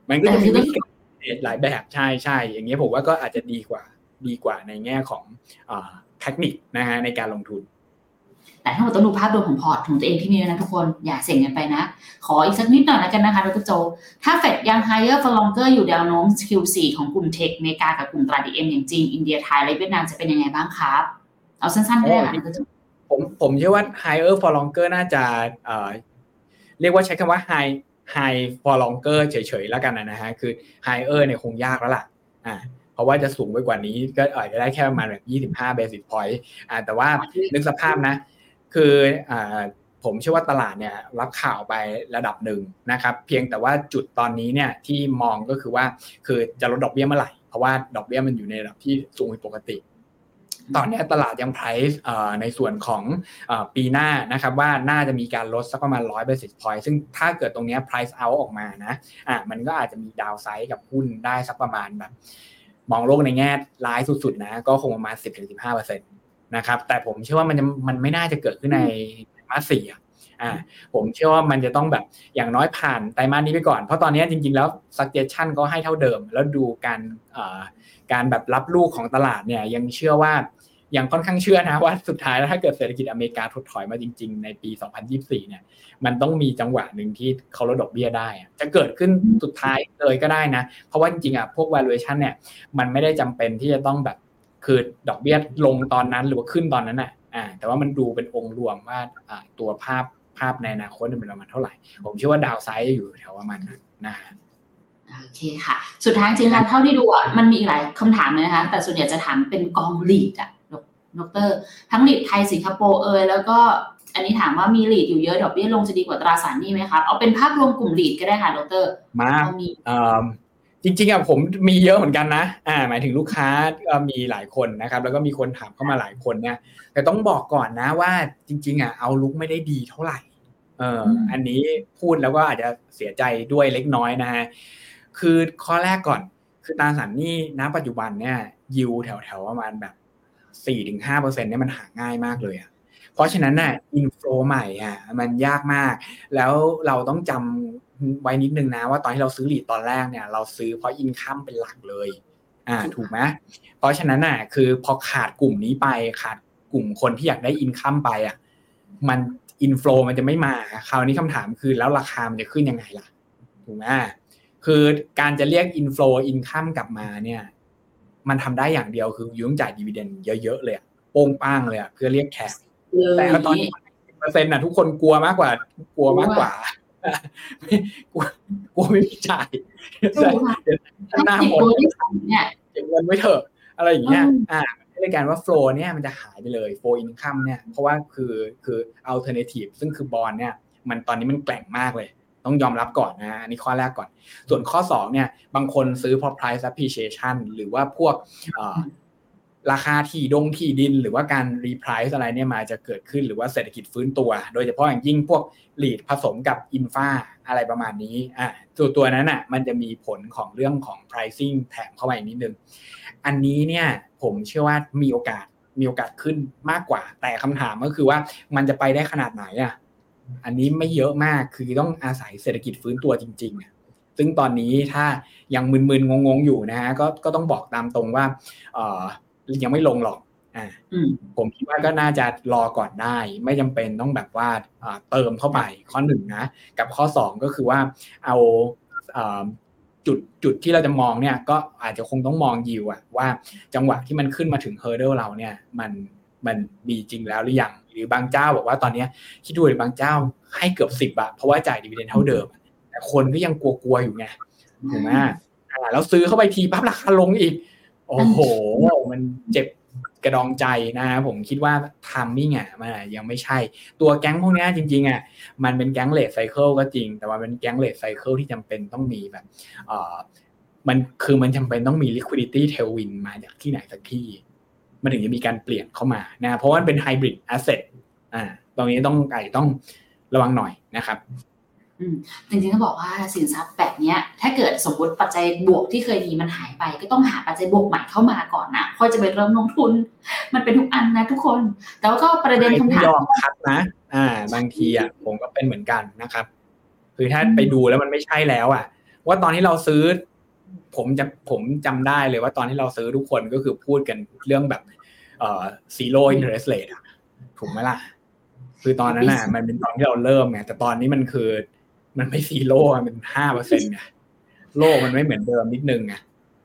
มันก็จะมีวิธีการหลายแบบใช่ใช่อย่างเงี้ยผมว่าก็อาจจะดีกว่า ดีกว่าในแง่ของเทคนิคนะฮะในการลงทุน แต่ถ้าเราต้องดูภาพรวมของพอร์ตของตัวเองที่มีนะทุกคนอย่าเสี่ยงกันไปนะ ขออีกสักนิดหน่อยแล้วกันนะคะดร.โจ ถ้าเฟดยัง higher for longer อยู่แนวโน้ม Q4 ของกลุ่ม tech อเมริกากับกลุ่มตลาด EM อย่างจีน อินเดียไทยและเวียดนามจะเป็นยังไงบ้างครับเอาสั้นๆก็ได้ค่ะดร.โจผมผมเชื่อว่า higher for longer น่าจะเอ่อเรียกว่าใช้คำว่า high high for longer เฉยๆแล้วกันนะฮะคือ higher เนี่ยคงยากแล้วล่ะอ่าเพราะว่าจะสูงไปกว่านี้ก็อาจจะได้แค่ประมาณแบบ25 basis point อ่าแต่ว่านึกสภาพนะ คืออผมเชื่อว่าตลาดเนี่ยรับข่าวไประดับหนึ่งนะครับ เพียงแต่ว่าจุดตอนนี้เนี่ยที่มองก็คือว่าคือจะลดดอกเบี้ยเมื่อไหร่เพราะว่าดอกเบี้ยมันอยู่ในระดับที่สูงผิดปกติ ตอนนี้ตลาดยัง price ในส่วนของปีหน้านะครับว่าน่าจะมีการลดสักประมาณ 100 basis point ซึ่งถ้าเกิดตรงนี้ price out ออกมานะอะมันก็อาจจะมีดาวไซด์กับหุ้นได้สักประมาณแบบมองโลกในแง่ร้ายสุดๆนะก็คงประมาณ 10-15%นะครับ แต่ผมเชื่อว่ามันมันไม่น่าจะเกิดขึ้นในไตรมาสสี่อ่าผมเชื่อว่ามันจะต้องแบบอย่างน้อยผ่านไตรมาสนี้ไปก่อน เพราะตอนนี้จริงๆแล้ว suggestion ก็ให้เท่าเดิม แล้วดูการการแบบรับลูกของตลาดเนี่ยยังเชื่อว่ายังค่อนข้างเชื่อนะว่าสุดท้ายแล้วถ้าเกิดเศรษฐกิจอเมริกาถดถอยมาจริง ๆ ในปี 2024 เนี่ย มันต้องมีจังหวะหนึ่งที่เขาลดดอกเบี้ยได้ จะเกิดขึ้นสุดท้ายเลยก็ได้นะ เพราะว่าจริงๆอะพวก valuation เนี่ยมันไม่ได้จำเป็นที่จะต้องแบบ คือดอกเบี้ยลงตอนนั้นหรือว่าขึ้นตอนนั้นอะอ่าแต่ว่ามันดูเป็นองค์รวมว่าอ่าตัวภาพภาพในอนาคตเป็นประมาณเท่าไหร่ ผมเชื่อว่าดาวไซด์อยู่แถวประมาณนั้นนะโอเคค่ะ สุดท้ายจริงๆเท่าที่ดูอะมันมีหลายคำถามเลยนะคะ แต่ส่วนใหญ่จะถามเป็นกองลีดอะดรทั้งลีดไทยสิงคโปร์เอยแล้วก็อันนี้ถามว่ามีลีดอยู่เยอะดอกเบี้ยลงจะดีกว่าตราสารนี้ไหมครับ เอาเป็นภาพรวมกลุ่มลีดก็ได้ค่ะดรมา จริงๆอะผมมีเยอะเหมือนกันนะอ่าหมายถึงลูกค้ามีหลายคนนะครับ แล้วก็มีคนถามเข้ามาหลายคนเนี่ยแต่ต้องบอกก่อนนะว่าจริง ๆอะเอาลุกไม่ได้ดีเท่าไหร่เอออันนี้พูดแล้วก็อาจจะเสียใจด้วยเล็กน้อยนะฮะคือข้อแรกก่อนคือตราสารนี้ณปัจจุบันเนี่ยยิวแถวๆประมาณแบบสี่ถึงห้าเปอร์เซ็นเนี่ยมันหาง่ายมากเลยอะเพราะฉะนั้นน่ะอินโฟใหม่อะมันยากมาก แล้วเราต้องจำ ไว้นิดนึงนะว่าตอนที่เราซื้อหลีดตอนแรกเนี่ย เราซื้อเพราะอินคัมเป็นหลักเลย อ่า ถูกไหมเพราะฉะนั้นน่ะ คือพอขาดกลุ่มนี้ไปขาดกลุ่มคนที่อยากได้อินคัมไปอะ มันอินฟลูมันจะไม่มาคราวนี้คำถามคือแล้วราคามันจะขึ้นยังไงล่ะ ถูกไหมคือการจะเรียกอินฟลูอินคัมกลับมาเนี่ย มันทำได้อย่างเดียวคือยุ่งจ่ายดีเวเดนเยอะๆเลยโป้งป้างเลยเพื่อเรียกแขกแต่ตอนนี้เปอร์เซ็นต์นะทุกคนกลัวมากกว่ากลัวมากกว่า กลัวกลัวไม่มีจ่ายหน้าหมดเนี่ยเก็บเงินไว้เถอะอะไรอย่างเงี้ย อ่าในการว่าโฟล์เนี่ยมันจะหายไปเลยโฟล์อินคัมเนี่ยเพราะว่าคือคืออัลเทอร์เนทีฟซึ่งคือบอลเนี่ย มันตอนนี้มันแกล่งมากเลย ต้องยอมรับก่อนนะอันนี้ข้อแรกก่อน ส่วนข้อ 2 เนี่ย บางคนซื้อเพราะ price appreciation หรือว่าพวก ราคาที่ดงที่ดิน หรือว่าการรีไพรซ์อะไรเนี่ยมาจะเกิดขึ้นหรือว่าเศรษฐกิจฟื้นตัว โดยเฉพาะอย่างยิ่งพวกหลีดผสมกับอินฟาอะไรประมาณนี้อ่าตัวตัวนั้นอะมันจะมีผลของเรื่องของ pricing แถมเข้าไปนิดนึง อันนี้เนี่ยผมเชื่อว่ามีโอกาสมีโอกาสขึ้นมากกว่า แต่คำถามก็คือว่ามันจะไปได้ขนาดไหนอะอันนี้ไม่เยอะมากคือต้องอาศัยเศรษฐกิจฟื้นตัวจริงๆซึ่งตอนนี้ถ้ายังมึนๆงงๆอยู่นะฮะก็ก็ต้องบอกตามตรงว่าเออ ยังไม่ลงหรอกอ่าผมคิดว่าก็น่าจะรอก่อนได้ ไม่จำเป็นต้องแบบว่าเติมเข้าไปข้อหนึ่งนะกับข้อสองก็คือว่าเอาจุดจุดที่เราจะมองเนี่ยก็อาจจะคงต้องมองยิวอะว่าจังหวะที่มันขึ้นมาถึงเฮอร์เดลเราเนี่ยมันมันมีจริงแล้วหรือยังหรือบางเจ้าบอกว่าตอนนี้คิดดูบางเจ้าให้เกือบสิบอะเพราะว่าจ่ายดีเวเดนเท่าเดิม แต่คนก็ยังกลัวๆอยู่ไงถูกไหมอ่าแล้วซื้อเข้าไปทีปั๊บราคาลงอีก โอ้โห มันเจ็บกระดองใจนะผมคิดว่า timing อะมันยังไม่ใช่ ตัวแก๊งพวกนี้จริงๆอะมันเป็นแก๊ง late cycle ก็จริง แต่ว่าเป็นแก๊ง late cycle ที่จำเป็นต้องมีแบบเอ่อมันคือมันจำเป็นต้องมี liquidity tailwind มาจากที่ไหนสักที่ มันถึงจะมีการเปลี่ยนเข้ามานะเพราะว่าเป็น hybrid asset อ่าตรงนี้ต้องไก่ต้องระวังหน่อยนะครับ จริงๆต้องบอกว่าสินทรัพย์แบบนี้ถ้าเกิดสมมติปัจจัยบวกที่เคยมีมันหายไป ก็ต้องหาปัจจัยบวกใหม่เข้ามาก่อนนะค่อยจะไปเริ่มลงทุน มันเป็นทุกอันนะทุกคนแต่ว่าก็ประเด็นคำถามยอมคัดนะ อ่า บางทีอะผมก็เป็นเหมือนกันนะครับ คือถ้าไปดูแล้วมันไม่ใช่แล้ว อะ ว่าตอนที่เราซื้อ ผมจะผมจำได้เลยว่าตอนที่เราซื้อทุกคนก็คือพูดกันเรื่องแบบเอ่อ zero interest rate อะถูกไหมล่ะ คือตอนนั้นน่ะ มันเป็นตอนที่เราเริ่มไงแต่ตอนนี้มันคือ มันไม่ซีโร่มันห้าเปอร์เซ็นต์ไงโลกมันไม่เหมือนเดิมนิดนึงไง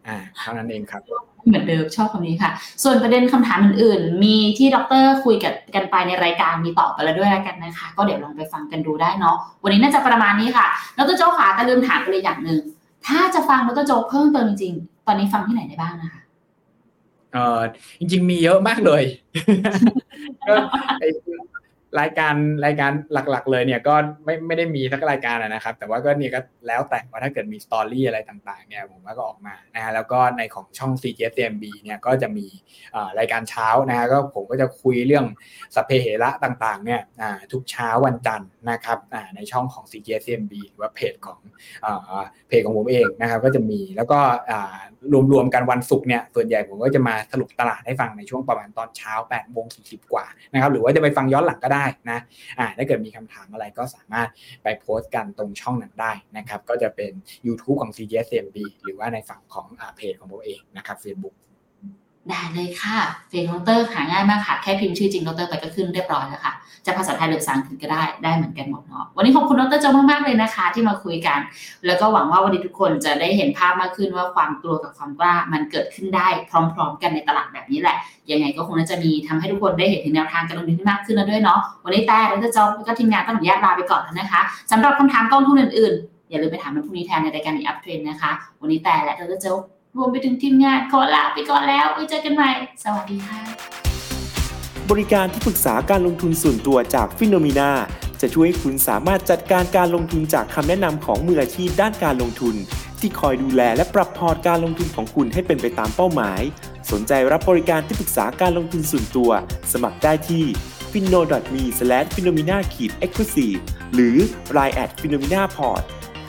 อ่าเท่านั้นเองครับ เหมือนเดิมชอบคำนี้ค่ะ ส่วนประเด็นคำถามอื่นๆ มีที่ดรคุยกับกันไปในรายการมีตอบไปแล้วด้วยแล้วกันนะคะ ก็เดี๋ยวลองไปฟังกันดูได้เนาะวันนี้น่าจะประมาณนี้ค่ะดรโจ๊กขาแต่ลืมถามไปเลยอย่างหนึ่งถ้าจะฟังดรโจ๊กเพิ่มเติมจริงๆตอนนี้ฟังที่ไหนได้บ้างนะคะเออจริง ๆ มีเยอะมากเลยก็ไอ้ รายการรายการหลัก ๆ เลยเนี่ยก็ไม่ไม่ได้มีสักรายการนะครับ แต่ว่าก็เนี่ยก็แล้วแต่ว่าถ้าเกิดมีสตอรี่อะไรต่างๆเนี่ยผมว่าก็ออกมานะฮะแล้วก็ในของช่อง CGSMB เนี่ยก็จะมีรายการเช้านะฮะก็ผมก็จะคุยเรื่องสเพเหระต่างๆเนี่ยทุกเช้าวันจันทร์นะครับในช่องของ CGSMB หรือว่าเพจของเพจของผมเองนะครับก็จะมีแล้วก็รวมๆกันวันศุกร์เนี่ยส่วนใหญ่ผมก็จะมาสรุปตลาดให้ฟังในช่วงประมาณตอนเช้า8โมง40 กว่านะครับหรือว่าจะไปฟังย้อนหลังก็ได้นะอ่าถ้าเกิดมีคำถามอะไรก็สามารถไปโพสต์กันตรงช่องนั้นได้นะครับ ก็จะเป็น YouTube ของ CGSMB หรือว่าในฝั่งของเพจของผมเองนะครับ Facebook ได้เลยค่ะเฟซของเตอร์หาง่ายมากค่ะ แค่พิมพ์ชื่อจริงดรไปก็ขึ้นเรียบร้อยแล้วค่ะ จะภาษาไทยหรือภาษาอังกฤษก็ได้ ได้เหมือนกันหมดเนาะ วันนี้ขอบคุณดรเจ้ามากๆเลยนะคะ ที่มาคุยกัน แล้วก็หวังว่าวันนี้ทุกคนจะได้เห็นภาพมากขึ้นว่าความกลัวกับความกล้ามันเกิดขึ้นได้พร้อม ๆ กันในตลาดแบบนี้แหละ ยังไงก็คงน่าจะมีทำให้ทุกคนได้เห็นถึงแนวทางการลงทุนที่มากขึ้นแล้วด้วยเนาะ วันนี้แต่ดรเจ้าแล้วก็ทีมงานต้องอนุญาตลาไปก่อนแล้วนะคะสำหรับคำถามกองทุนอื่นๆอย่าลืมไปถามในพรุ่งนี้แทนในรายการอีอัพเทรนนะคะ วันนี้แต่และดรเจ้า รวมไปถึงทีมงานขอลาไปก่อนแล้วไว้เจอกันใหม่ สวัสดีค่ะ บริการที่ปรึกษาการลงทุนส่วนตัวจากฟิโนมีนาจะช่วยให้คุณสามารถจัดการการลงทุนจากคำแนะนำของมืออาชีพด้านการลงทุน ที่คอยดูแลและปรับพอร์ตการลงทุนของคุณให้เป็นไปตามเป้าหมาย สนใจรับบริการที่ปรึกษาการลงทุนส่วนตัว สมัครได้ที่ f i n o m e f i n o m i n a e x c l u s i v e หรือ line at f i n o m i n a p o r t